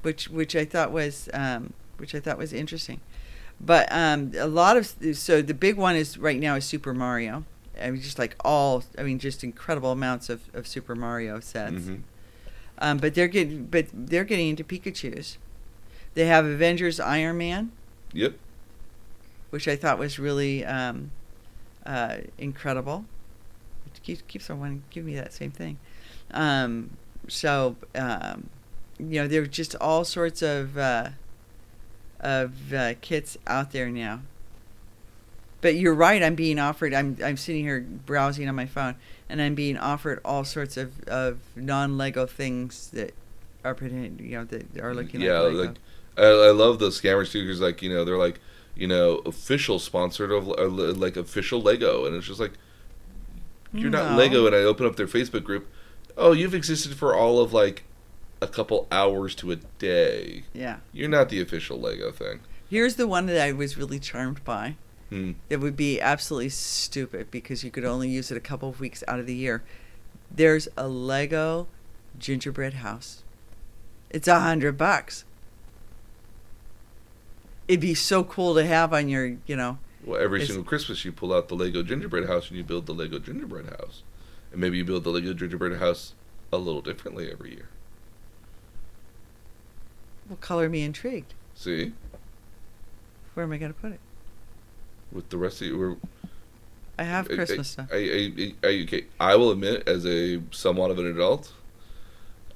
which which I thought was um, which I thought was interesting, but um, a lot of so the big one is right now is Super Mario. I mean, just like all, I mean, just incredible amounts of, of Super Mario sets. hmm Um, but they're getting but they're getting into Pikachu's. They have Avengers Iron Man, Yep. Which I thought was really um, uh, incredible. It keeps keeps on wanting to give me that same thing. Um, so um, you know, there's just all sorts of uh, of uh, kits out there now. But you're right. I'm being offered. I'm I'm sitting here browsing on my phone, and I'm being offered all sorts of, of non Lego things that are you know that are looking Yeah, like Lego. like I, I love those scammers too, because like you know they're like you know official sponsored of uh, like official Lego, and it's just like you're not Lego, and I open up their Facebook group. Oh, you've existed for all of like a couple hours to a day. yeah. You're not the official Lego thing. Here's the one that I was really charmed by. Hmm. It would be absolutely stupid because you could only use it a couple of weeks out of the year. There's a Lego gingerbread house. It's a hundred bucks. It'd be so cool to have on your, you know, Well, every It's- single Christmas you pull out the Lego gingerbread house and you build the Lego gingerbread house, and maybe you build the Lego gingerbread house a little differently every year. Well, color me intrigued. See, Where am I going to put it? with the rest of you, I have Christmas I, stuff. I, I, I, okay, I will admit, as a somewhat of an adult,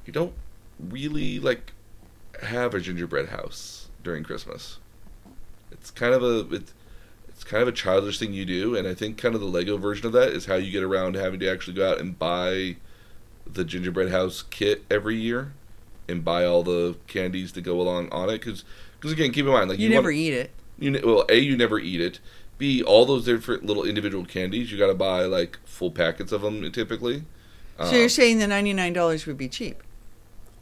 you don't really like have a gingerbread house during Christmas. It's kind of a it's, it's kind of a childish thing you do, and I think kind of the Lego version of that is how you get around having to actually go out and buy the gingerbread house kit every year, and buy all the candies to go along on it. Because because again, keep in mind, like you, you, never want, eat it. you ne- well, a you never eat it. B all those different little individual candies you got to buy like full packets of them typically. so um, you're saying the ninety nine dollars would be cheap?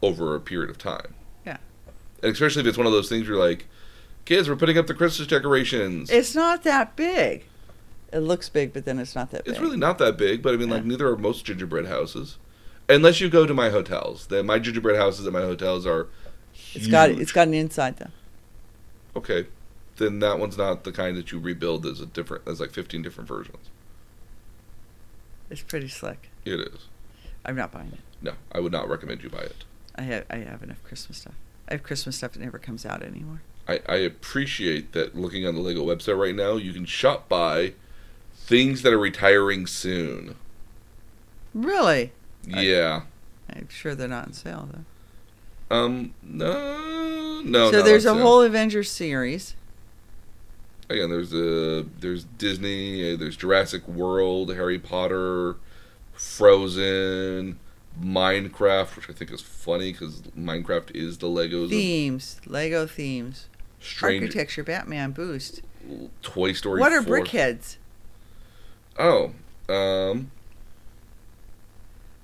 over a period of time. Yeah. And especially if it's one of those things where you're like, kids, we're putting up the Christmas decorations. It's not that big. It looks big, but then it's not that big. It's really not that big, but I mean, like neither are most gingerbread houses, unless you go to my hotels. The, my gingerbread houses at my hotels are. It's got it's got an inside though. Okay, then that one's not the kind that you rebuild as a different. There's like 15 different versions. It's pretty slick. It is. I'm not buying it. No, I would not recommend you buy it. I have I have enough Christmas stuff. I have Christmas stuff that never comes out anymore. I, I appreciate that looking on the Lego website right now, you can shop by things that are retiring soon. Really? Yeah. I'm sure they're not on sale though. Um. No. No. so there's a sale. whole Avengers series. again. There's a there's Disney. uh, There's Jurassic World, Harry Potter, Frozen, Minecraft, which I think is funny because Minecraft is the Legos. of Themes, Lego themes, Strange architecture, Batman Boost. Toy Story. What are 4. BrickHeadz? Oh. Um.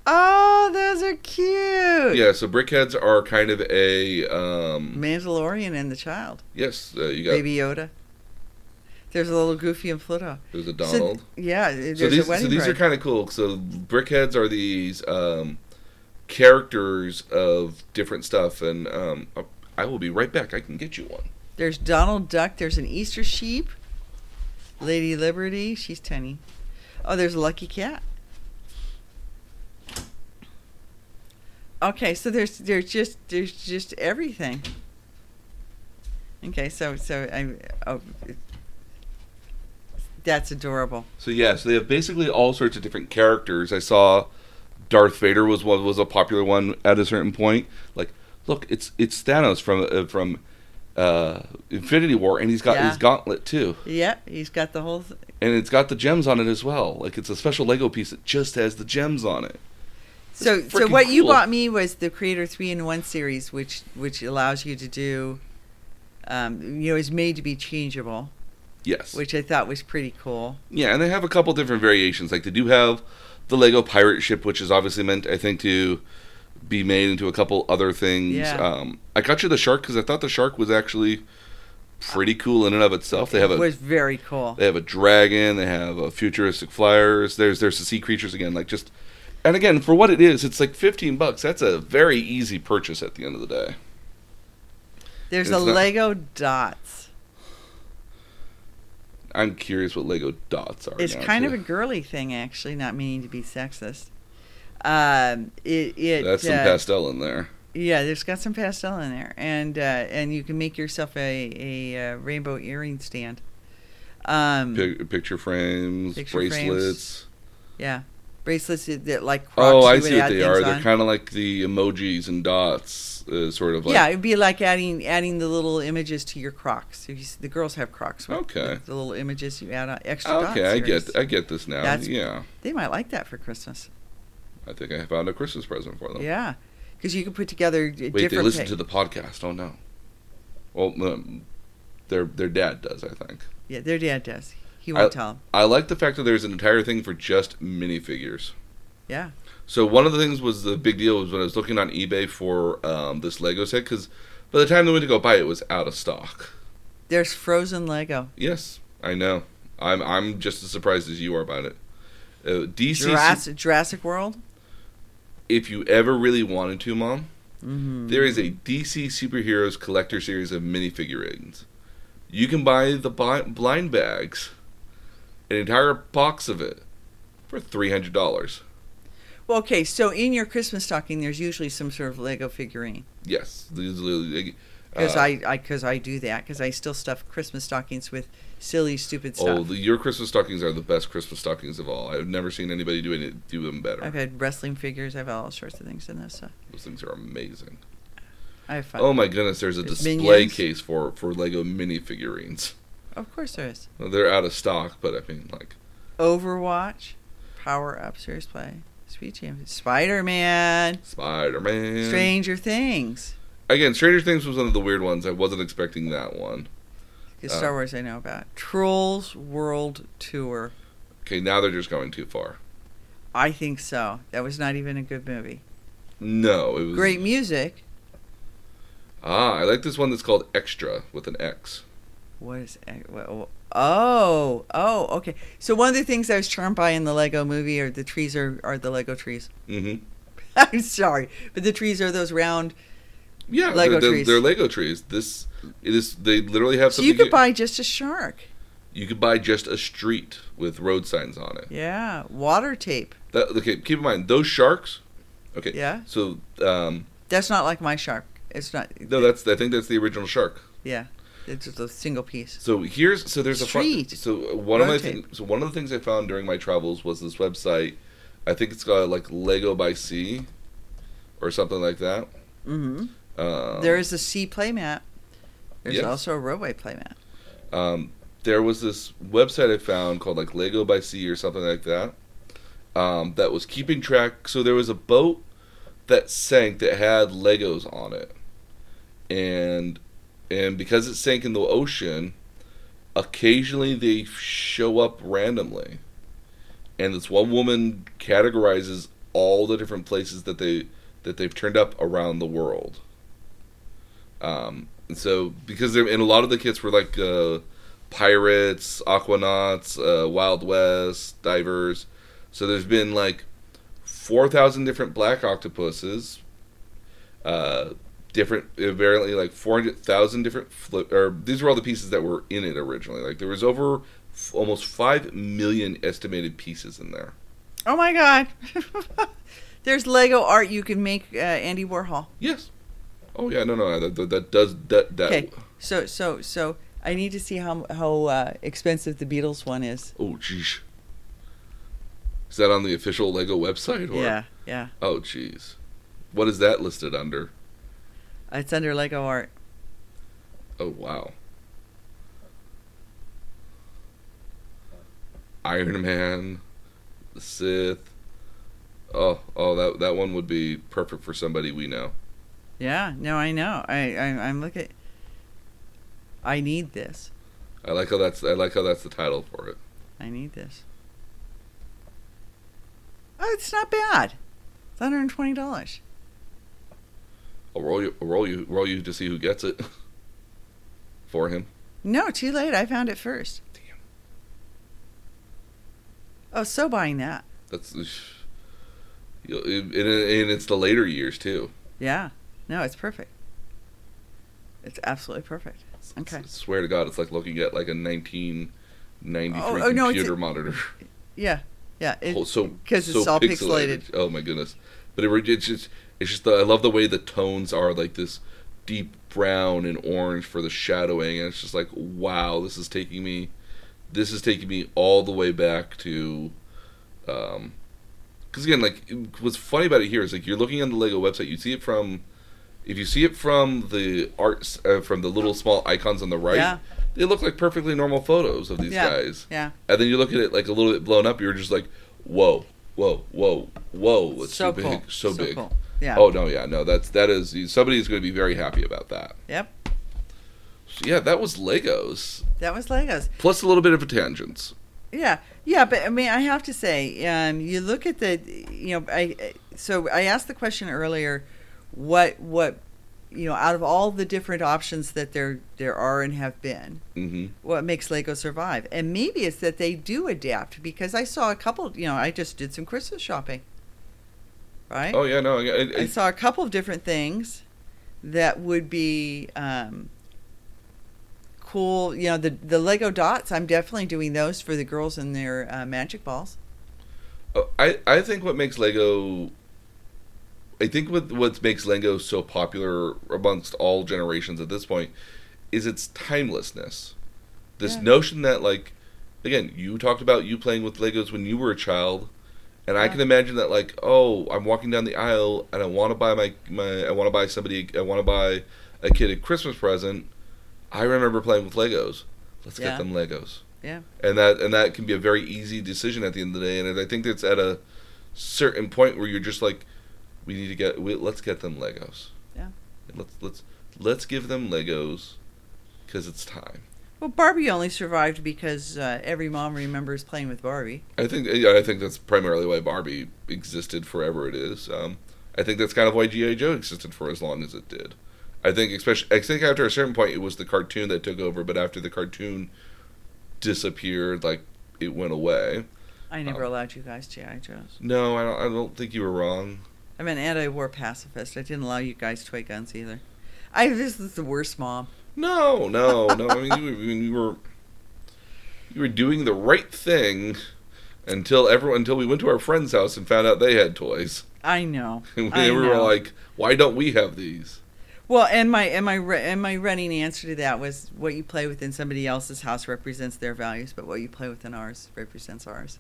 Oh, those are cute. Yeah. So BrickHeadz are kind of a um. Mandalorian and the child, Yes. Uh, you got Baby Yoda. There's a little Goofy and Pluto. there's a So- Donald. yeah, there's So, these a wedding so these are bride. kind of cool. So BrickHeadz are these um, characters of different stuff, and um, I will be right back. I can get you one. There's Donald Duck. There's an Easter sheep. Lady Liberty. She's tiny. Oh, there's a Lucky Cat. Okay, so there's there's just there's just everything. Okay, so so I oh, that's adorable. So yeah, so they have basically all sorts of different characters. I saw Darth Vader was was a popular one at a certain point. Like, look, it's it's Thanos from uh, from uh, Infinity War, and he's got Yeah. his gauntlet too, Yeah, he's got the whole. Th- and it's got the gems on it as well. Like it's a special Lego piece that just has the gems on it. so It's so freaking what you bought me was the Creator Three in One series, which which allows you to do. Um, you know, is made to be changeable. Yes. which I thought was pretty cool. Yeah, and they have a couple different variations. Like they do have the Lego pirate ship, which is obviously meant, I think, to be made into a couple other things. Yeah. Um, I got you the shark because I thought the shark was actually pretty cool in and of itself. They have it a was very cool. they have a dragon. They have a futuristic flyers. There's there's the sea creatures again. Like just and again for what it is, it's like fifteen bucks. That's a very easy purchase at the end of the day. There's it's a not- Lego Dots. I'm curious what Lego dots are. It's kind of a girly thing, actually, not meaning to be sexist. Um, it it that's some uh, pastel in there. yeah, there's got some pastel in there, and uh, and you can make yourself a a uh, rainbow earring stand. Um, Pic- picture frames, Picture frames. bracelets. yeah, bracelets that, that like Oh, I see what they are. They're kind of like the emojis and dots, uh, sort of like. yeah, it'd be like adding adding the little images to your Crocs. You, the girls have Crocs. With Okay. The, the little images you add on extra dots. Okay, I get, I get this now. That's- yeah, They might like that for Christmas. I think I found a Christmas present for them. Yeah, because you can put together Wait, different. they listen pa- to the podcast. Oh no. Well, um, their their dad does, I think. Yeah, their dad does. He won't I- tell them. I like the fact that there's an entire thing for just minifigures. Yeah. So one of the things was the big deal was when I was looking on eBay for um, this Lego set because by the time they went to go buy it, it was out of stock. There's frozen Lego. Yes, I know. I'm I'm just as surprised as you are about it. Uh, DC, Jurassic, Jurassic World. If you ever really wanted to, Mom, Mm-hmm. there is a DC superheroes collector series of minifigurines. You can buy the blind bags, an entire box of it, for three hundred dollars. Well, okay, so in your Christmas stocking, there's usually some sort of Lego figurine. Yes, these are, Because uh, I, I, because I do that. Because I still stuff Christmas stockings with silly, stupid stuff. Oh, the, your Christmas stockings are the best Christmas stockings of all. I've never seen anybody do it do them better. I've had wrestling figures. I've had all sorts of things in this. So Those things are amazing. I have fun. Oh my goodness, there's a There's display Minions. case for for Lego minifigurines. Of course there is. Well, They're out of stock, but I mean, like, Overwatch, Power Up, Serious Play, Speed Champion, Spider Man, Spider Man. Stranger Things. Again, Stranger Things was one of the weird ones. I wasn't expecting that one. Because Uh, Star Wars I know about. Trolls World Tour. Okay, now they're just going too far. I think so. That was not even a good movie. No, it was Great music. Ah, I like this one that's called Extra with an X. What is? wha- Oh, oh, okay. So one of the things I was charmed by in the Lego Movie are the trees are are the Lego trees. Mm-hmm. I'm sorry, but the trees are those round. Yeah, Lego they're, they're, trees. they're Lego trees. This it is. They literally have So you could buy just a shark. you could buy just a street with road signs on it. Yeah, water tape. That, okay, keep in mind those sharks. Okay. Yeah. So um, That's not like my shark. It's not. no, that's I think that's the original shark. Yeah, it's just a single piece. So here's so there's a Street. fun, so one of my things so one of the things I found during my travels was this website. I think it's called like Lego by Sea, or something like that. hmm Um, there is a sea playmat. There's Yes. also a roadway playmat. um, there was this website I found called like Lego by Sea or something like that. Um, that was keeping track. So there was a boat that sank that had Legos on it, and and because it sank in the ocean, occasionally they show up randomly, and this one woman categorizes all the different places that they that they've turned up around the world. Um, and so because they're and a lot of the kits were like uh, pirates, aquanauts, uh, Wild West, divers. So there's been like four thousand different black octopuses, uh, different apparently like four hundred thousand different flip. Or these were all the pieces that were in it originally. Like there was over f- almost five million estimated pieces in there. Oh my god! There's Lego art you can make uh, Andy Warhol. Yes. Oh yeah, no, no, that, that, that does that that. Okay, so so so I need to see how how uh, expensive the Beatles one is. Oh jeez. Is that on the official Lego website? Or? Yeah, yeah, Oh jeez. What is that listed under? it's under Lego art. Oh wow. Iron Man, the Sith. Oh, oh, that that one would be perfect for somebody we know. Yeah, no, I know. I, I I'm looking. I need this. I like how that's I like how that's the title for it. I need this. Oh, it's not bad. It's hundred and twenty dollars. I'll roll you, I'll roll you, roll you to see who gets it for him. No, too late. I found it first. Damn. Oh, so buying that. That's, you know, and, and it's the later years too. Yeah. No, it's perfect. It's absolutely perfect. Okay. I swear to God, it's like looking at like a 1993 Oh, oh, no, it's computer a- monitor. Yeah. Yeah. It, Oh, so 'cause it's so all pixelated. Oh my goodness! But it, it's just it's just the, I love the way the tones are like this deep brown and orange for the shadowing, and it's just like wow, this is taking me, this is taking me all the way back to, um, because again, like what's funny about it here is like you're looking on the Lego website, you see it from, if you see it from the arts uh, from the little small icons on the right, Yeah. they look like perfectly normal photos of these Yeah. guys. yeah. And then you look at it like a little bit blown up. You're just like, whoa, whoa, whoa, whoa! It's so too cool. big, so, big. Cool. Yeah. Oh no, yeah, no, that's that is somebody's going to be very happy about that. Yep. So, yeah, that was Legos That was Legos. plus a little bit of a tangents. Yeah, yeah, but I mean, I have to say, um, you look at the, you know, I- so I asked the question earlier, what what, you know, out of all the different options that there there are and have been, hmm what makes Lego survive? And maybe it's that they do adapt because I saw a couple, you know, I just did some Christmas shopping, right? Oh yeah, no, I, I, I saw a couple of different things that would be um, cool. You know, the the Lego dots. I'm definitely doing those for the girls and their uh, magic balls. Oh, I I think what makes Lego. I think what what makes Lego so popular amongst all generations at this point is its timelessness. This Yeah. notion that like, again, you talked about you playing with Legos when you were a child, and I can imagine that like, oh, I'm walking down the aisle and I want to buy my my I want to buy somebody I want to buy a kid a Christmas present. I remember playing with Legos. Let's Yeah. get them Legos Yeah. and that and that can be a very easy decision at the end of the day. And I think it's at a certain point where you're just like, we need to get we, let's get them Legos. Yeah. Let's let's let's give them Legos because it's time. Well, Barbie only survived because uh, every mom remembers playing with Barbie. I think I think that's primarily why Barbie existed forever. It is. Um, I think that's kind of why GI Joe existed for as long as it did. I think especially I think after a certain point it was the cartoon that took over, but after the cartoon disappeared, like it went away. I never Um, allowed you guys GI Joes. No, I don't, I don't think you were wrong. I'm an anti-war pacifist. I didn't allow you guys toy guns either. I this is the worst mom. No, no, no. I mean, you, I mean, you were you were doing the right thing until everyone until we went to our friend's house and found out they had toys, I know. and I we were like, "Why don't we have these?" Well, and my and my and my running answer to that was what you play within somebody else's house represents their values, but what you play within ours represents ours.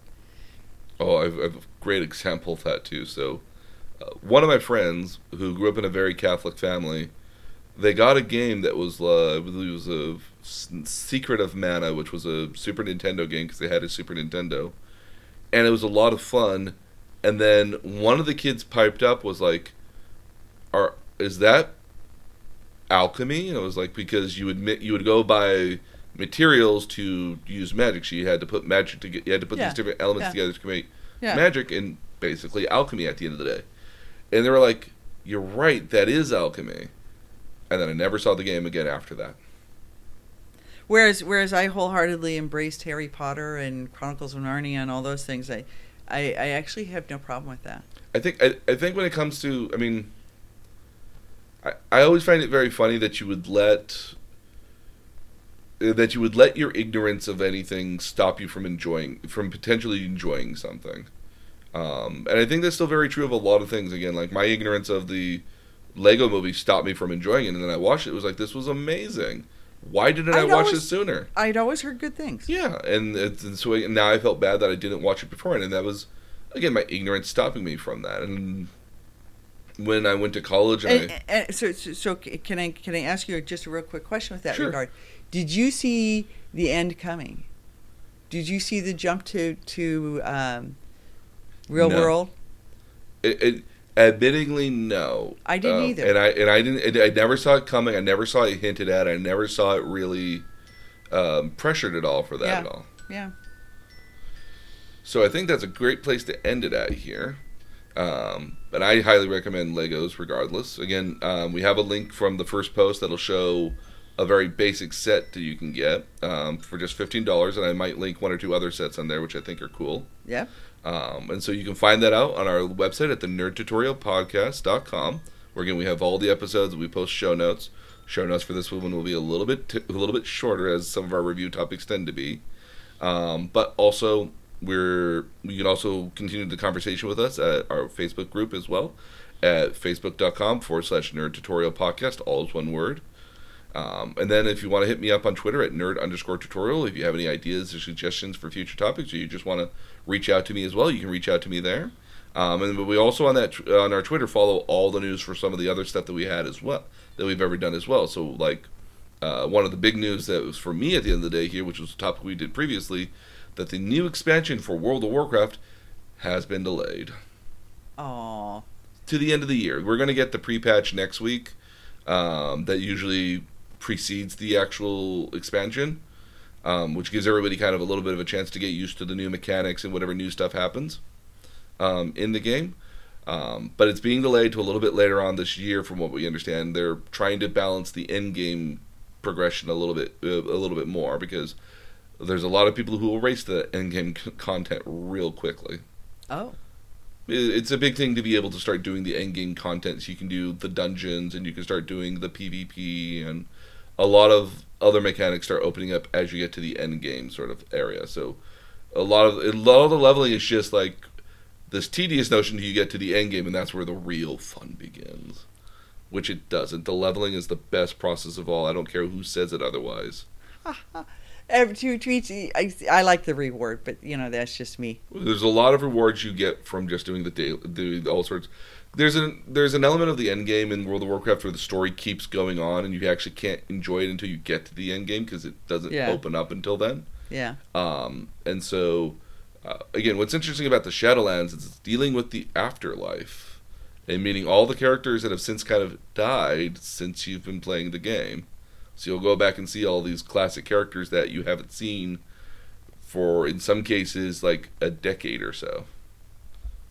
Oh, I've, I've a great example of that too. So, one of my friends who grew up in a very Catholic family, they got a game that was, uh, I believe, it was a Secret of Mana, which was a Super Nintendo game because they had a Super Nintendo, and it was a lot of fun. And then one of the kids piped up was like, "Are is that alchemy?" And it was like because you would you would go buy materials to use magic. So you had to put magic to get you had to put Yeah. these different elements Yeah. together to create Yeah. magic and basically alchemy at the end of the day. And they were like, "You're right, that is alchemy." And then I never saw the game again after that. Whereas whereas I wholeheartedly embraced Harry Potter and Chronicles of Narnia and all those things, I I, I actually have no problem with that. I think I, I think when it comes to I mean I, I always find it very funny that you would let uh, that you would let your ignorance of anything stop you from enjoying from potentially enjoying something. Um, and I think that's still very true of a lot of things. Again, like my ignorance of the Lego movie stopped me from enjoying it, and then I watched it. It was like this was amazing. Why didn't I I'd watch always- this sooner? I'd always heard good things. Yeah, and, it's, and so I- now I felt bad that I didn't watch it before, and that was again my ignorance stopping me from that. And when I went to college, and, And, and so, so so can I can I ask you just a real quick question with that Sure. regard? Did you see the end coming? Did you see the jump to to um, real No. world? It, it, admittingly, no, I didn't Um, either. and I and I didn't. I never saw it coming. I never saw it hinted at. I never saw it really um, pressured at all for that Yeah. at all. Yeah. So I think that's a great place to end it at here. Um, and I highly recommend Legos regardless. Again, um, we have a link from the first post that'll show a very basic set that you can get um, for just $15. And I might link one or two other sets on there, which I think are cool. Yeah. Um, and so you can find that out on our website at the nerdtutorialpodcast.com, where again we have all the episodes. We post show notes. Show notes for this one will be a little bit t- a little bit shorter, as some of our review topics tend to be. Um, but also, we're you can also continue the conversation with us at our Facebook group as well at facebook.com forward slash nerd tutorial podcast. All is one word. Um, and then if you want to hit me up on Twitter at nerd underscore tutorial, if you have any ideas or suggestions for future topics, or you just want to reach out to me as well, you can reach out to me there. Um, and we also on that on our Twitter follow all the news for some of the other stuff that we had as well that we've ever done as well. So like uh, one of the big news that was for me at the end of the day here, which was a topic we did previously, that the new expansion for World of Warcraft has been delayed Oh. to the end of the year. We're going to get the pre-patch next week. Um, that usually precedes the actual expansion, um, which gives everybody kind of a little bit of a chance to get used to the new mechanics and whatever new stuff happens um, in the game. Um, but it's being delayed to a little bit later on this year, from what we understand. They're trying to balance the end game progression a little bit, uh, a little bit more because there's a lot of people who will race the end game c- content real quickly Oh. it's a big thing to be able to start doing the end game content so you can do the dungeons and you can start doing the pvp and a lot of other mechanics start opening up as you get to the end game sort of area so a lot of a lot of the leveling is just like this tedious notion you get to the end game and that's where the real fun begins which it doesn't the leveling is the best process of all i don't care who says it otherwise Every to, to each, I, I like the reward, but you know that's just me. There's a lot of rewards you get from just doing the daily, the all sorts. There's an there's an element of the end game in World of Warcraft where the story keeps going on, and you actually can't enjoy it until you get to the end game because it doesn't Yeah. open up until then. Yeah. Um, and so, uh, again, what's interesting about the Shadowlands is it's dealing with the afterlife, and meaning all the characters that have since kind of died since you've been playing the game. So you'll go back and see all these classic characters that you haven't seen for, in some cases, like a decade or so,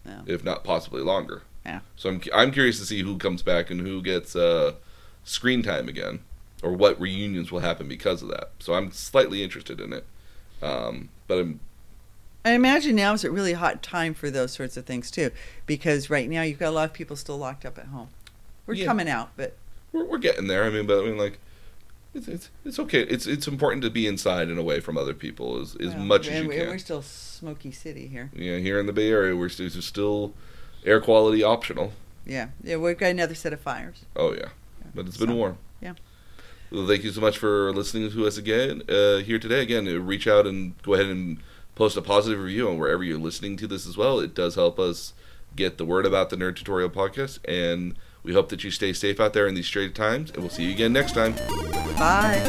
Yeah. if not possibly longer. Yeah. So I'm I'm curious to see who comes back and who gets uh, screen time again, or what reunions will happen because of that. So I'm slightly interested in it, um, but I'm I imagine now is a really hot time for those sorts of things too, because right now you've got a lot of people still locked up at home. We're Yeah. coming out, but we're, we're getting there. I mean, but I mean, like, it's it's, it's okay. It's it's important to be inside and away from other people as as well, much as you we- can. We're still smoky city here. Yeah, here in the Bay Area, we're still, it's still air quality optional. Yeah, yeah, we've got another set of fires. Oh yeah, but it's been so, warm. Yeah. Well, thank you so much for listening to us again uh, here today. Again, uh, reach out and go ahead and post a positive review on wherever you're listening to this as well. It does help us get the word about the Nerd Tutorial podcast, and we hope that you stay safe out there in these straight times, and we'll see you again next time. Bye.